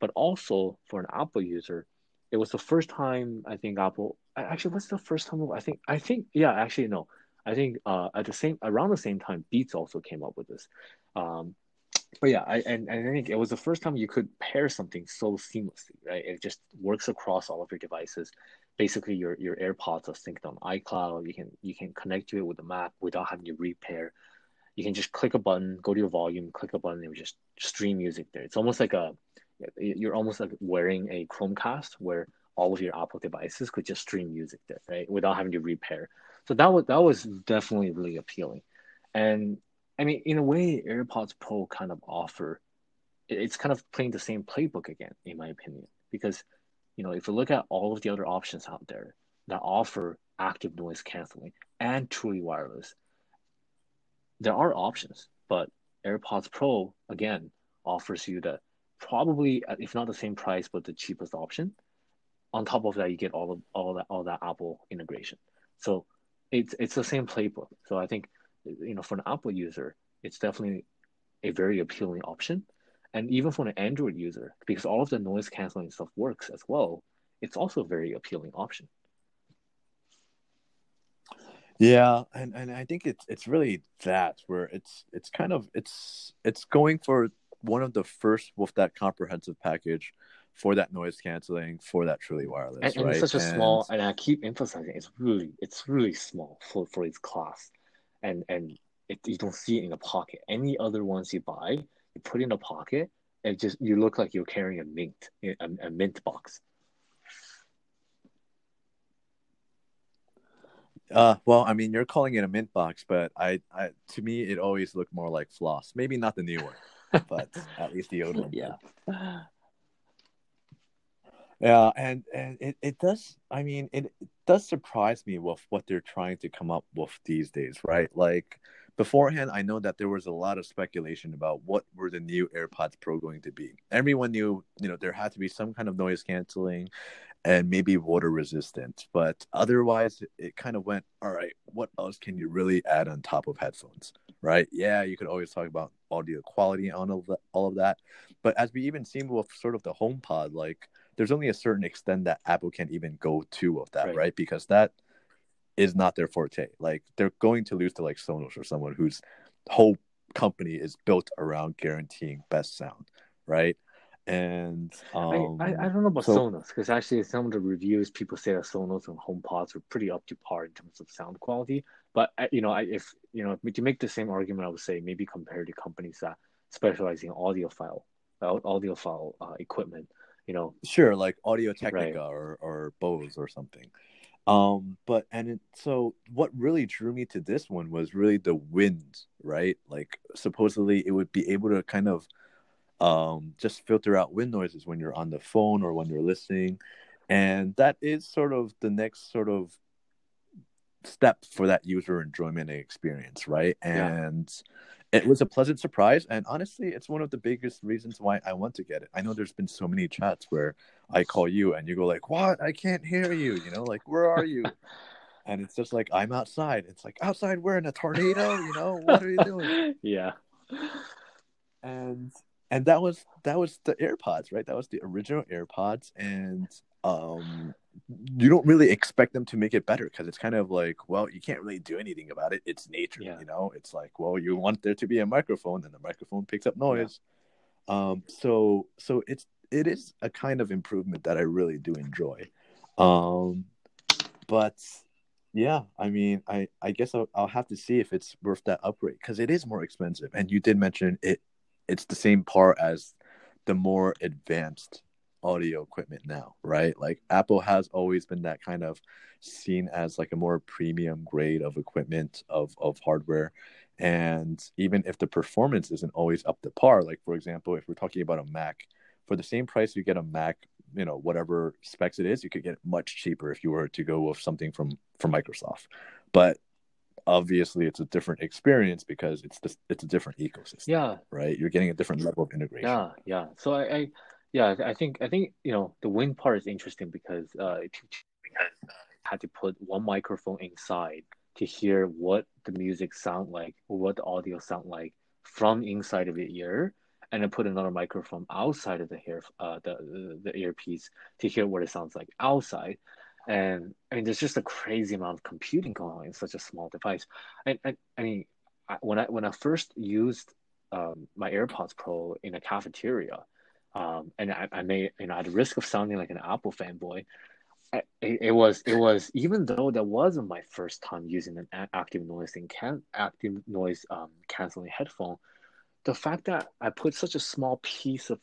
But also for an Apple user, it was the first time I think Apple actually what's the first time I think I think yeah actually no I think uh, at the same around the same time Beats also came up with this. Um, but yeah, I and, and I think it was the first time you could pair something so seamlessly, right? It just works across all of your devices. Basically, your your AirPods are synced on iCloud. You can you can connect to it with the Mac without having to repair. You can just click a button, go to your volume, click a button, and just stream music there. It's almost like a you're almost like wearing a Chromecast where all of your Apple devices could just stream music there, right? Without having to repair. So that was that was definitely really appealing. And I mean, in a way, AirPods Pro kind of offer it's kind of playing the same playbook again, in my opinion. Because, you know, if you look at all of the other options out there that offer active noise canceling and truly wireless, there are options, but AirPods Pro again offers you the probably uh, if not the same price but the cheapest option. On top of that you get all of all that all that apple integration. So it's it's the same playbook. So i think you know for an apple user it's definitely a very appealing option. And even for an android user because all of the noise canceling stuff works as well it's also a very appealing option. Yeah and, and i think it's it's really that where it's it's kind of it's it's going for one of the first with that comprehensive package for that noise canceling, for that truly wireless. And, and right? it's such a and... small, and I keep emphasizing, it's really, it's really small for for its class, and and it, you don't see it in a pocket. Any other ones you buy, you put in a pocket, and just you look like you're carrying a mint, a, a mint box. Uh, well, I mean, you're calling it a mint box, but I, I, to me, it always looked more like floss. Maybe not the new one but at least the old one. Yeah. Yeah, and and it, it does. I mean, it, it does surprise me with what they're trying to come up with these days, right? Like beforehand, I know that there was a lot of speculation about what were the new AirPods Pro going to be. Everyone knew, you know, there had to be some kind of noise canceling and maybe water resistant, but otherwise, it kind of went, all right, what else can you really add on top of headphones, right? Yeah, you could always talk about audio quality on all of that, all of that. but as we even seen with sort of the HomePod, like there's only a certain extent that Apple can even go to of that, right? right? Because that is not their forte. Like they're going to lose to like Sonos or someone whose whole company is built around guaranteeing best sound, right? And um, I, I, I don't know about so, Sonos because actually some of the reviews people say that Sonos and HomePods are pretty up to par in terms of sound quality. But uh, you know, I, if you know to make the same argument, I would say maybe compare to companies that specialize in audiophile, audiophile uh, equipment you know sure like audio technica right. or or bose or something um but and it, so what really drew me to this one was really the wind right like supposedly it would be able to kind of um just filter out wind noises when you're on the phone or when you're listening. And that is sort of the next sort of step for that user enjoyment experience right? And yeah it was a pleasant surprise. And honestly it's one of the biggest reasons why i want to get it. I know there's been so many chats where i call you and you go like what? I can't hear you you know like where are you? And it's just like i'm outside. It's like outside? We're in a tornado? You know what are you doing? Yeah. And and that was that was the airpods right that was the original airpods and um you don't really expect them to make it better because it's kind of like, well, you can't really do anything about it. It's nature, yeah. you know. It's like, well, you want there to be a microphone, and the microphone picks up noise. Yeah. Um, so so it's it is a kind of improvement that I really do enjoy. Um, but yeah, I mean, I I guess I'll, I'll have to see if it's worth that upgrade because it is more expensive. And you did mention it. It's the same part as the more advanced audio equipment now, right? Like Apple has always been that kind of seen as like a more premium grade of equipment of of hardware. And even if the performance isn't always up to par, like for example, if we're talking about a Mac, for the same price you get a Mac, you know, whatever specs it is, you could get it much cheaper if you were to go with something from from Microsoft. But obviously it's a different experience because it's just it's a different ecosystem. Yeah. Right. You're getting a different level of integration. Yeah, yeah. So I, I yeah, I think I think you know the wind part is interesting because uh, because uh, had to put one microphone inside to hear what the music sound like or what the audio sound like from inside of your ear and then put another microphone outside of the hair uh, the the earpiece to hear what it sounds like outside and i mean there's just a crazy amount of computing going on in such a small device. And i mean I, when i when i first used um, my airpods pro in a cafeteria um, and I, I made you know at risk of sounding like an apple fanboy it, it was it was even though that wasn't my first time using an active noise and can active noise um, canceling headphone the fact that I put such a small piece of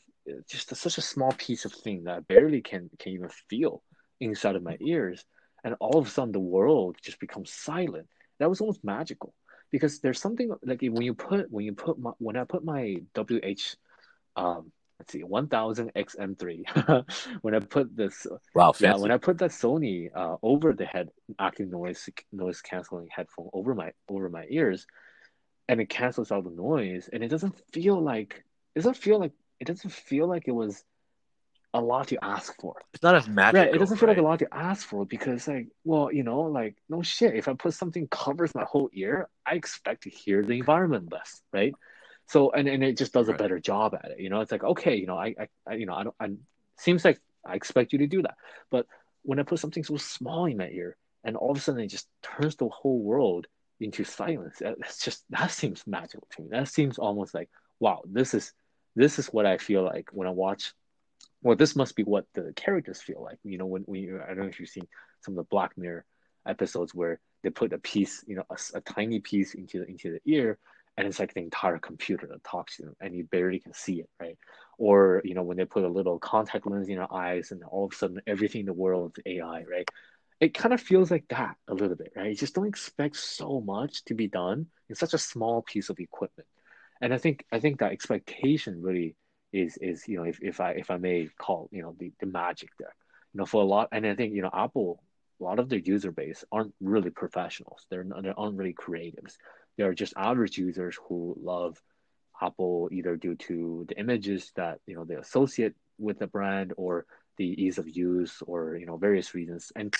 just a, such a small piece of thing that I barely can can even feel inside of my ears, and all of a sudden the world just becomes silent. That was almost magical because there's something like when you put when you put my when I put my WH um let's see 1000 XM3 when I put this wow fancy. yeah when I put that Sony uh, over the head active noise noise canceling headphone over my over my ears and it cancels out the noise and it doesn't feel like it doesn't feel like it doesn't feel like it was a lot to ask for. It's not as magical. Right. It doesn't feel right? like a lot to ask for because like, well, you know, like no shit. If I put something covers my whole ear, I expect to hear the environment less, right? So and, and it just does a better job at it. You know, it's like, okay, you know, I, I you know, I don't I seems like I expect you to do that. But when I put something so small in my ear and all of a sudden it just turns the whole world into silence. That's just that seems magical to me. That seems almost like wow, this is this is what I feel like when I watch. Well, this must be what the characters feel like. You know, when you, I don't know if you've seen some of the Black Mirror episodes where they put a piece, you know, a, a tiny piece into the, into the ear, and it's like the entire computer that talks to them, and you barely can see it, right? Or you know, when they put a little contact lens in your eyes, and all of a sudden everything in the world is AI, right? it kind of feels like that a little bit, right? You just don't expect so much to be done in such a small piece of equipment. And I think I think that expectation really is is you know if, if I if I may call you know the, the magic there. You know, for a lot and I think, you know, Apple a lot of their user base aren't really professionals. They're not, they aren't really creatives. They're just average users who love Apple either due to the images that you know they associate with the brand or the ease of use or you know various reasons. And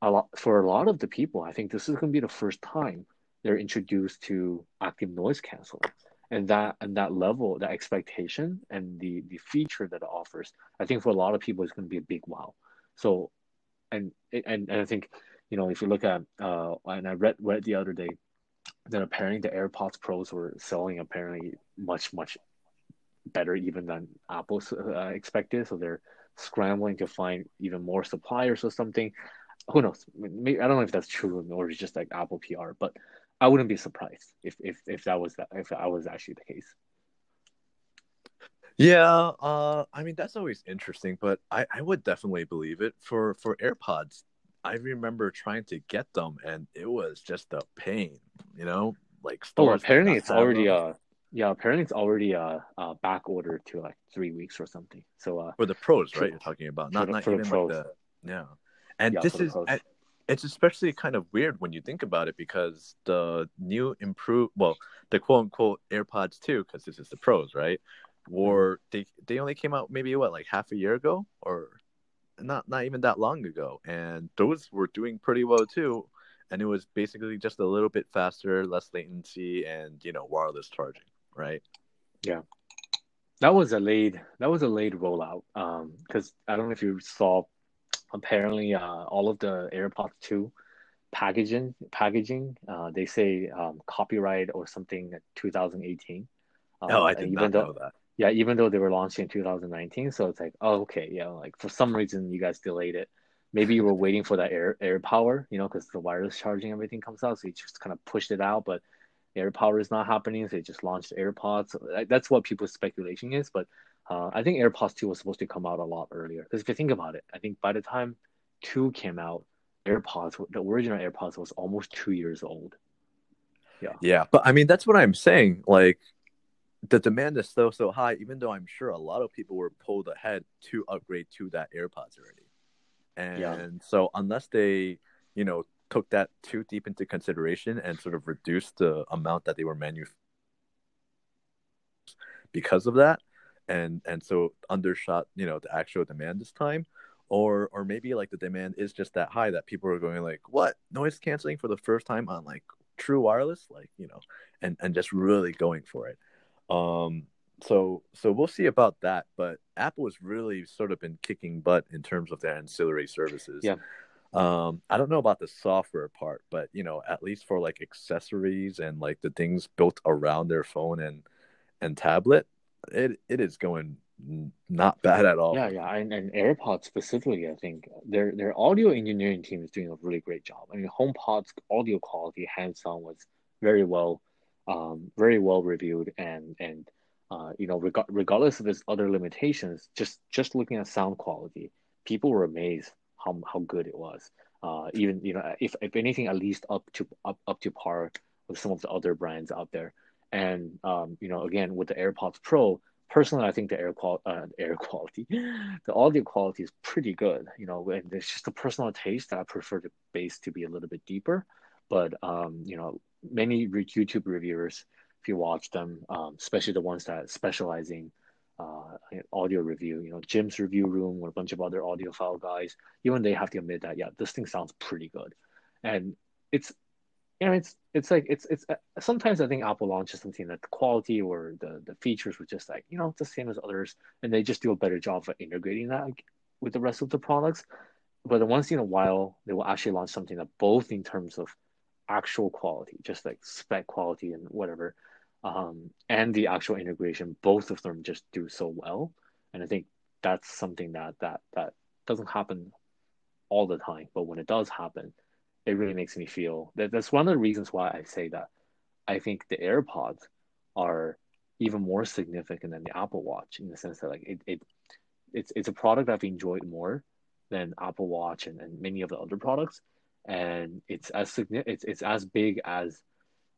a lot for a lot of the people, I think this is going to be the first time they're introduced to active noise canceling, and that and that level, that expectation, and the the feature that it offers, I think for a lot of people it's going to be a big wow. So, and and and I think you know if you look at uh, and I read read the other day that apparently the AirPods Pros were selling apparently much much better even than Apple uh, expected. So they're scrambling to find even more suppliers or something who knows? Maybe, I don't know if that's true or it's just like Apple PR, but I wouldn't be surprised if if if that was that if that was actually the case. Yeah, uh, I mean that's always interesting, but I, I would definitely believe it for for AirPods. I remember trying to get them, and it was just a pain, you know. Like oh, apparently it's already uh yeah apparently it's already uh, uh back ordered to like three weeks or something. So uh for the pros, right? You're talking about not the, not even like the yeah and yeah, this is it's especially kind of weird when you think about it because the new improve well the quote unquote AirPods 2 because this is the pros right? Were they they only came out maybe what like half a year ago or not not even that long ago and those were doing pretty well too and it was basically just a little bit faster less latency and you know wireless charging right? Yeah. That was a late that was a late rollout um because i don't know if you saw apparently uh, all of the AirPods 2 packaging packaging uh, they say um, copyright or something 2018 um, oh i did not though, know that. Yeah even though they were launching in 2019 so it's like oh okay yeah like for some reason you guys delayed it. Maybe you were waiting for that air AirPower you know because the wireless charging everything comes out so you just kind of pushed it out but AirPower is not happening so they just launched airpods. That's what people's speculation is but uh, I think AirPods 2 was supposed to come out a lot earlier. Because if you think about it, I think by the time 2 came out, AirPods, the original AirPods was almost two years old. Yeah. Yeah. But I mean, that's what I'm saying. Like, the demand is so, so high, even though I'm sure a lot of people were pulled ahead to upgrade to that AirPods already. And yeah. so, unless they, you know, took that too deep into consideration and sort of reduced the amount that they were manufacturing because of that, and and so undershot you know the actual demand this time or or maybe like the demand is just that high that people are going like what noise canceling for the first time on like true wireless like you know and and just really going for it Um, so so we'll see about that. But Apple has really sort of been kicking butt in terms of their ancillary services. Yeah. Um, I don't know about the software part, but you know, at least for like accessories and like the things built around their phone and and tablet, it it is going not bad at all. Yeah, yeah, and, and AirPods specifically, I think their their audio engineering team is doing a really great job. I mean, HomePod's audio quality, hands on, was very well, um, very well reviewed, and and uh, you know, reg- regardless of its other limitations, just just looking at sound quality, people were amazed how how good it was. Uh, even you know, if if anything, at least up to up up to par with some of the other brands out there. And um, you know, again, with the AirPods Pro, personally, I think the air quality, uh, air quality, the audio quality is pretty good. You know, and it's just a personal taste. I prefer the bass to be a little bit deeper, but um, you know, many YouTube reviewers, if you watch them, um, especially the ones that specialize in uh, audio review, you know, Jim's review room with a bunch of other audiophile guys, even they have to admit that, yeah, this thing sounds pretty good. And it's you know, it's it's like it's it's uh, sometimes I think Apple launches something that the quality or the the features were just like you know it's the same as others, and they just do a better job of integrating that with the rest of the products. But once in a while, they will actually launch something that both in terms of actual quality, just like spec quality and whatever, um, and the actual integration, both of them just do so well. And I think that's something that that that doesn't happen all the time, but when it does happen, it really makes me feel that that's one of the reasons why I say that I think the AirPods are even more significant than the Apple Watch in the sense that like it, it it's it's a product I've enjoyed more than Apple Watch and, and many of the other products. And it's as it's it's as big as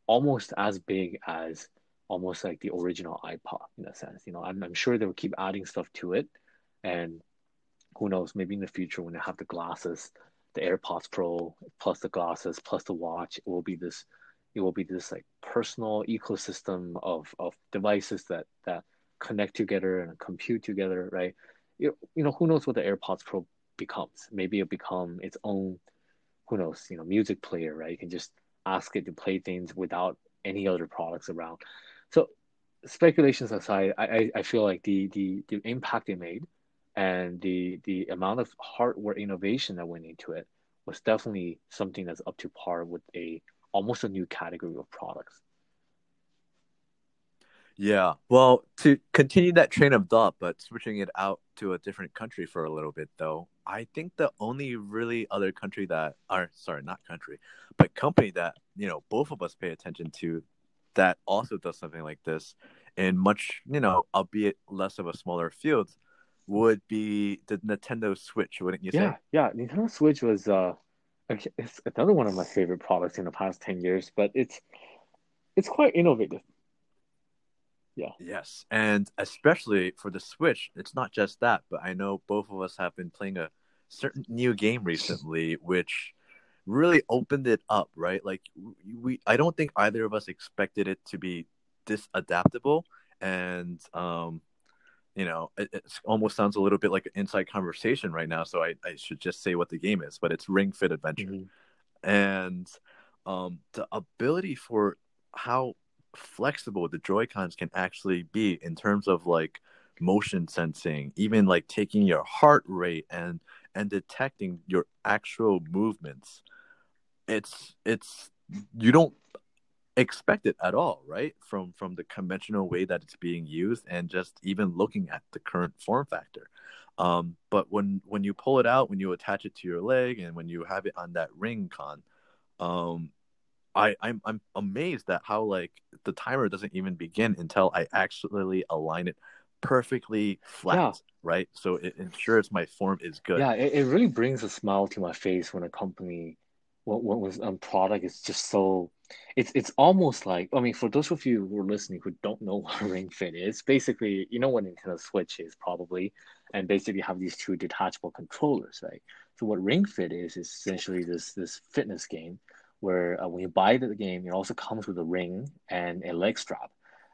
almost as big as almost like the original iPod in a sense. You know, I'm I'm sure they'll keep adding stuff to it. And who knows, maybe in the future when they have the glasses the AirPods Pro plus the glasses plus the watch. It will be this it will be this like personal ecosystem of of devices that that connect together and compute together, right? You, you know, who knows what the AirPods Pro becomes? Maybe it'll become its own, who knows, you know, music player, right? You can just ask it to play things without any other products around. So speculations aside, I, I feel like the the the impact it made and the the amount of hardware innovation that went into it was definitely something that's up to par with a almost a new category of products. Yeah. Well, to continue that train of thought, but switching it out to a different country for a little bit, though, I think the only really other country that, are sorry, not country, but company that, you know, both of us pay attention to that also does something like this in much, you know, albeit less of a smaller field would be the Nintendo Switch, wouldn't you yeah, say? Yeah, Nintendo Switch was uh, it's another one of my favorite products in the past ten years, but it's it's quite innovative. Yeah. Yes, and especially for the Switch, it's not just that, but I know both of us have been playing a certain new game recently, which really opened it up, right? Like we, I don't think either of us expected it to be this adaptable, and um, you know, it, it, almost sounds a little bit like an inside conversation right now. So I, I should just say what the game is, but it's Ring Fit Adventure. Mm-hmm. And um, the ability for how flexible the Joy Cons can actually be in terms of like motion sensing, even like taking your heart rate and and detecting your actual movements. It's it's you don't expect it at all, right? From from the conventional way that it's being used, and just even looking at the current form factor. Um, but when when you pull it out, when you attach it to your leg, and when you have it on that ring con, um, I I'm I'm amazed at how like the timer doesn't even begin until I actually align it perfectly flat, yeah. right? So it ensures my form is good. Yeah, it, it really brings a smile to my face when a company, what what was um product is just so it's it's almost like I mean, for those of you who are listening who don't know what Ring Fit is, basically, you know what Nintendo Switch is probably, and basically have these two detachable controllers, right? So what Ring Fit is is essentially this this fitness game where uh, when you buy the game, it also comes with a ring and a leg strap.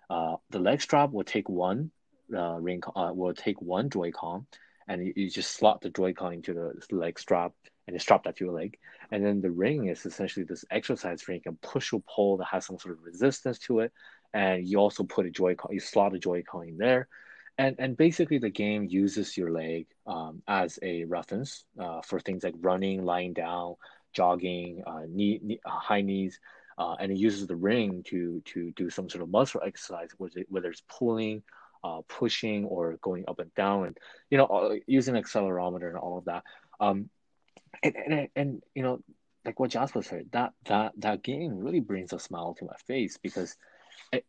Uh, the leg strap will take one uh, ring uh, will take one Joy-Con, and you, you just slot the Joy-Con into the leg strap and you strap that to your leg. And then the ring is essentially this exercise ring, you can push or pull that has some sort of resistance to it. and you also put a Joy-Con, you slot a Joy-Con in there, and and basically the game uses your leg um, as a reference uh, for things like running, lying down, jogging, uh, knee, knee uh, high knees, uh, and it uses the ring to to do some sort of muscle exercise, whether, whether it's pulling, uh, pushing, or going up and down, and you know uh, using accelerometer and all of that. Um, and, and and you know like what Jasper said, that that that game really brings a smile to my face because it,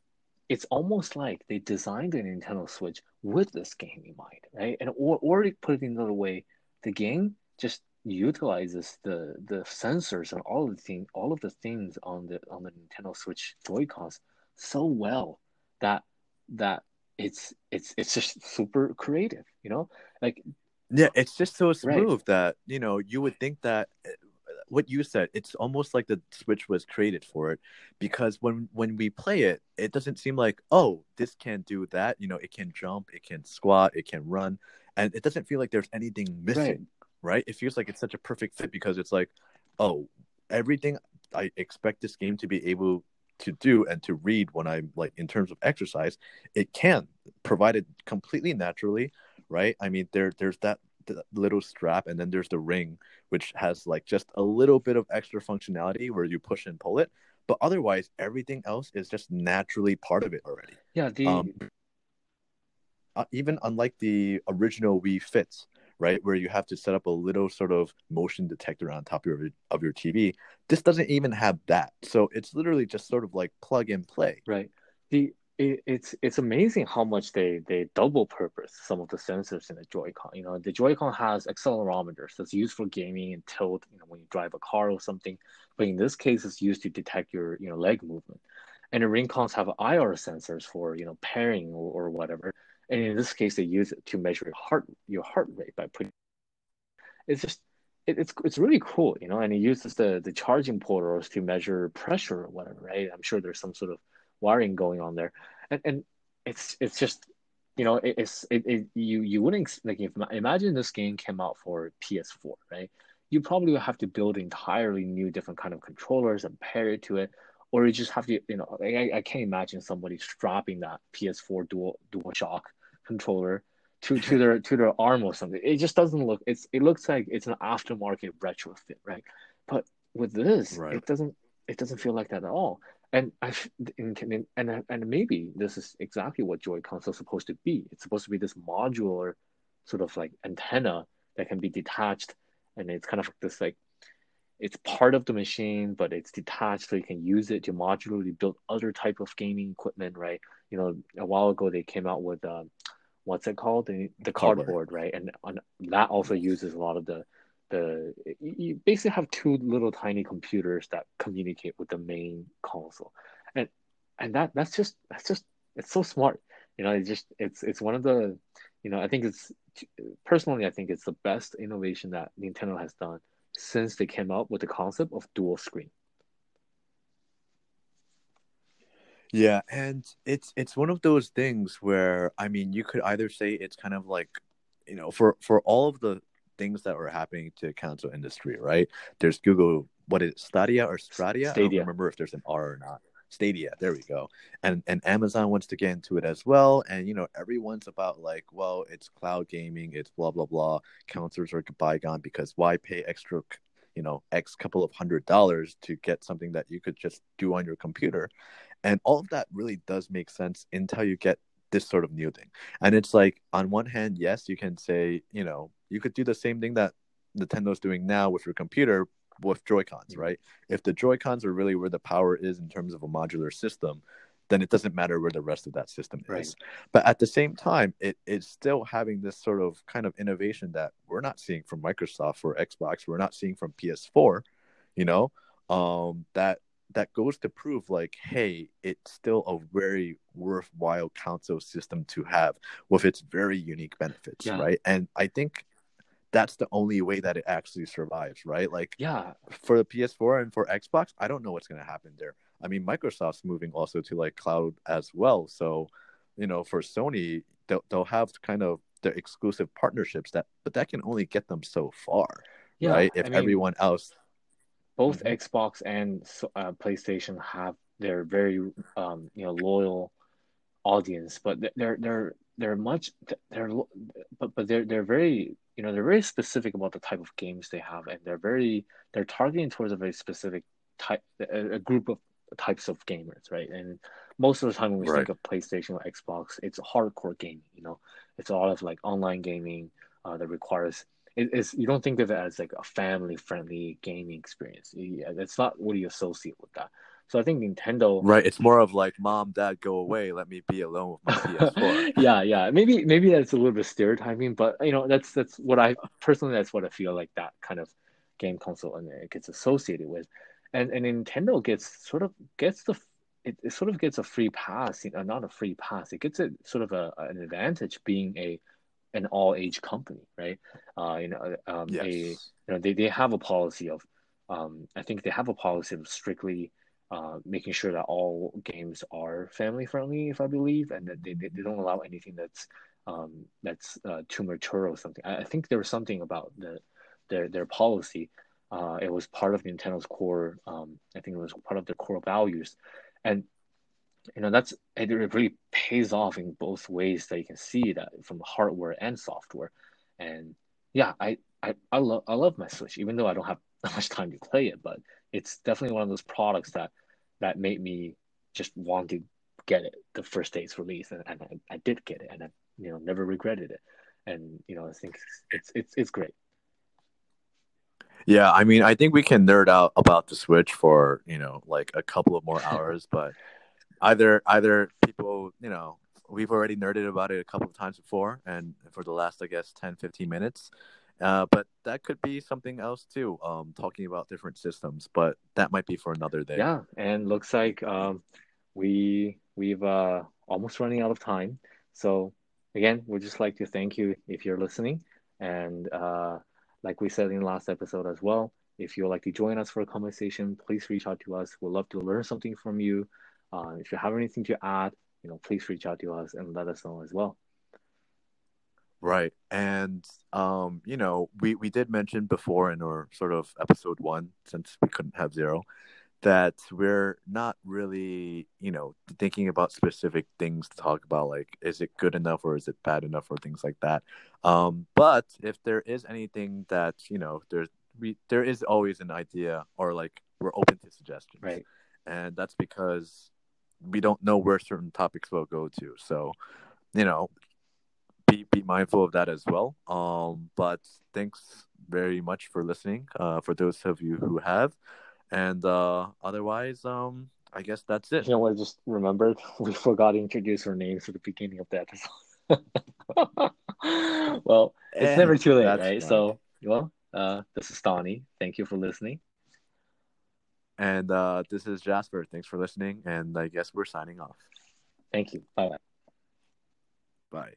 it's almost like they designed the Nintendo Switch with this game in mind, right? And or or put it another way, the game just utilizes the the sensors and all of the thing all of the things on the on the Nintendo Switch Joy-Cons so well that that it's it's it's just super creative, you know? Like yeah, it's just so smooth right. that you know you would think that eh, what you said it's almost like the switch was created for it because when when we play it it doesn't seem like oh this can't do that you know it can jump it can squat it can run and it doesn't feel like there's anything missing right, right? it feels like it's such a perfect fit because it's like oh everything i expect this game to be able to do and to read when i'm like in terms of exercise it can provided completely naturally right i mean there there's that little strap and then there's the ring which has like just a little bit of extra functionality where you push and pull it but otherwise everything else is just naturally part of it already yeah the um, uh, even unlike the original Wii Fits, right, where you have to set up a little sort of motion detector on top of your of your TV, this doesn't even have that. So it's literally just sort of like plug and play. Right. The it, it's it's amazing how much they they double purpose some of the sensors in the Joy-Con. You know, the Joy-Con has accelerometers that's used for gaming and tilt. You know, when you drive a car or something. But in this case, it's used to detect your you know leg movement. And the ring cons have IR sensors for you know pairing or, or whatever. And in this case, they use it to measure your heart your heart rate by putting. It's just it, it's it's really cool, you know. And it uses the the charging portals to measure pressure or whatever, right? I'm sure there's some sort of wiring going on there, and and it's it's just you know it, it's it, it you you wouldn't like if imagine this game came out for PS4 right? You probably would have to build entirely new different kind of controllers and pair it to it or you just have to you know I, I can't imagine somebody strapping that PS4 dual dual shock controller to to their to their arm or something. It just doesn't look it's it looks like it's an aftermarket retrofit right? But with this right. it doesn't it doesn't feel like that at all and I and and and maybe this is exactly what Joy-Cons are supposed to be. It's supposed to be this modular sort of like antenna that can be detached, and it's kind of like this like it's part of the machine, but it's detached, so you can use it to modularly build other type of gaming equipment, right? You know, a while ago they came out with uh, what's it called, the the cardboard, right? And on, that also uses a lot of the the you basically have two little tiny computers that communicate with the main console. And and that that's just that's just it's so smart. You know it's just it's it's one of the you know i think it's personally i think it's the best innovation that nintendo has done since they came out with the concept of dual screen. Yeah and it's it's one of those things where i mean you could either say it's kind of like you know for for all of the things that were happening to console industry, right? There's Google, what is it, Stadia or Stradia? Stadia. I don't remember if there's an R or not. Stadia, there we go. And and Amazon wants to get into it as well. And you know, everyone's about like, well, it's cloud gaming, it's blah blah blah. Counters are bygone because why pay extra, you know, X couple of hundred dollars to get something that you could just do on your computer? And all of that really does make sense until you get this sort of new thing. And it's like on one hand, yes, you can say, you know, you could do the same thing that Nintendo's doing now with your computer with Joy Cons, mm-hmm. right? If the Joy Cons are really where the power is in terms of a modular system, then it doesn't matter where the rest of that system is. Right. But at the same time, it, it's still having this sort of kind of innovation that we're not seeing from Microsoft or Xbox, we're not seeing from PS4, you know, um, that that goes to prove like, hey, it's still a very worthwhile console system to have with its very unique benefits, yeah. right? And I think that's the only way that it actually survives, right? Like, yeah, for the PS4 and for Xbox, I don't know what's going to happen there. I mean, Microsoft's moving also to like cloud as well. So, you know, for Sony, they'll, they'll have kind of their exclusive partnerships that, but that can only get them so far, yeah, right? If I mean, everyone else, both mm-hmm. Xbox and uh, PlayStation have they're very um, you know loyal audience, but they're they're they're much they're but but they're they're very you know they're very specific about the type of games they have, and they're very they're targeting towards a very specific type a, a group of types of gamers, right? And most of the time when we right. think of PlayStation or Xbox, it's hardcore gaming. You know, it's a lot of like online gaming uh, that requires it, it's you don't think of it as like a family friendly gaming experience. Yeah, that's not what you associate with that. So I think Nintendo. Right. It's more of like, mom, dad, go away. Let me be alone with my PS4. yeah, yeah. Maybe maybe that's a little bit stereotyping, but you know, that's that's what I personally that's what I feel like that kind of game console and it gets associated with, and and Nintendo gets sort of gets the it, it sort of gets a free pass, you know, not a free pass. It gets a sort of a, an advantage being a an all age company, right? Uh, you know, um, yes. a you know they, they have a policy of um, I think they have a policy of strictly uh, making sure that all games are family friendly, if I believe, and that they, they don't allow anything that's um, that's uh, too mature or something. I, I, think there was something about the their their policy. Uh, it was part of Nintendo's core. Um, I think it was part of their core values, and you know that's it really pays off in both ways that you can see that from hardware and software. And yeah, I I, I love I love my Switch, even though I don't have that much time to play it, but it's definitely one of those products that that made me just want to get it the first day it's released, and, and I, I did get it, and I you know never regretted it, and you know I think it's it's it's great. Yeah, I mean, I think we can nerd out about the Switch for you know like a couple of more hours, but either either people you know we've already nerded about it a couple of times before, and for the last I guess 10, 15 minutes, uh, but that could be something else too. Um, talking about different systems, but that might be for another day. Yeah, and looks like um, we we've uh, almost running out of time. So again, we'd just like to thank you if you're listening, and uh, like we said in the last episode as well, if you'd like to join us for a conversation, please reach out to us. We'd love to learn something from you. Uh, if you have anything to add, you know, please reach out to us and let us know as well. Right. And um, you know, we we did mention before in our sort of episode 1 since we couldn't have zero that we're not really, you know, thinking about specific things to talk about like is it good enough or is it bad enough or things like that. Um, but if there is anything that, you know, there's we there is always an idea or like we're open to suggestions. Right. And that's because we don't know where certain topics will go to. So, you know, be be mindful of that as well. Um, but thanks very much for listening. Uh, for those of you who have, and uh, otherwise, um, I guess that's it. You know what? I just remembered we forgot to introduce our names at the beginning of the episode. well, it's and never too late, right? Fine. So, well, uh, this is Donnie. Thank you for listening. And uh, this is Jasper. Thanks for listening. And I guess we're signing off. Thank you. Bye. Bye.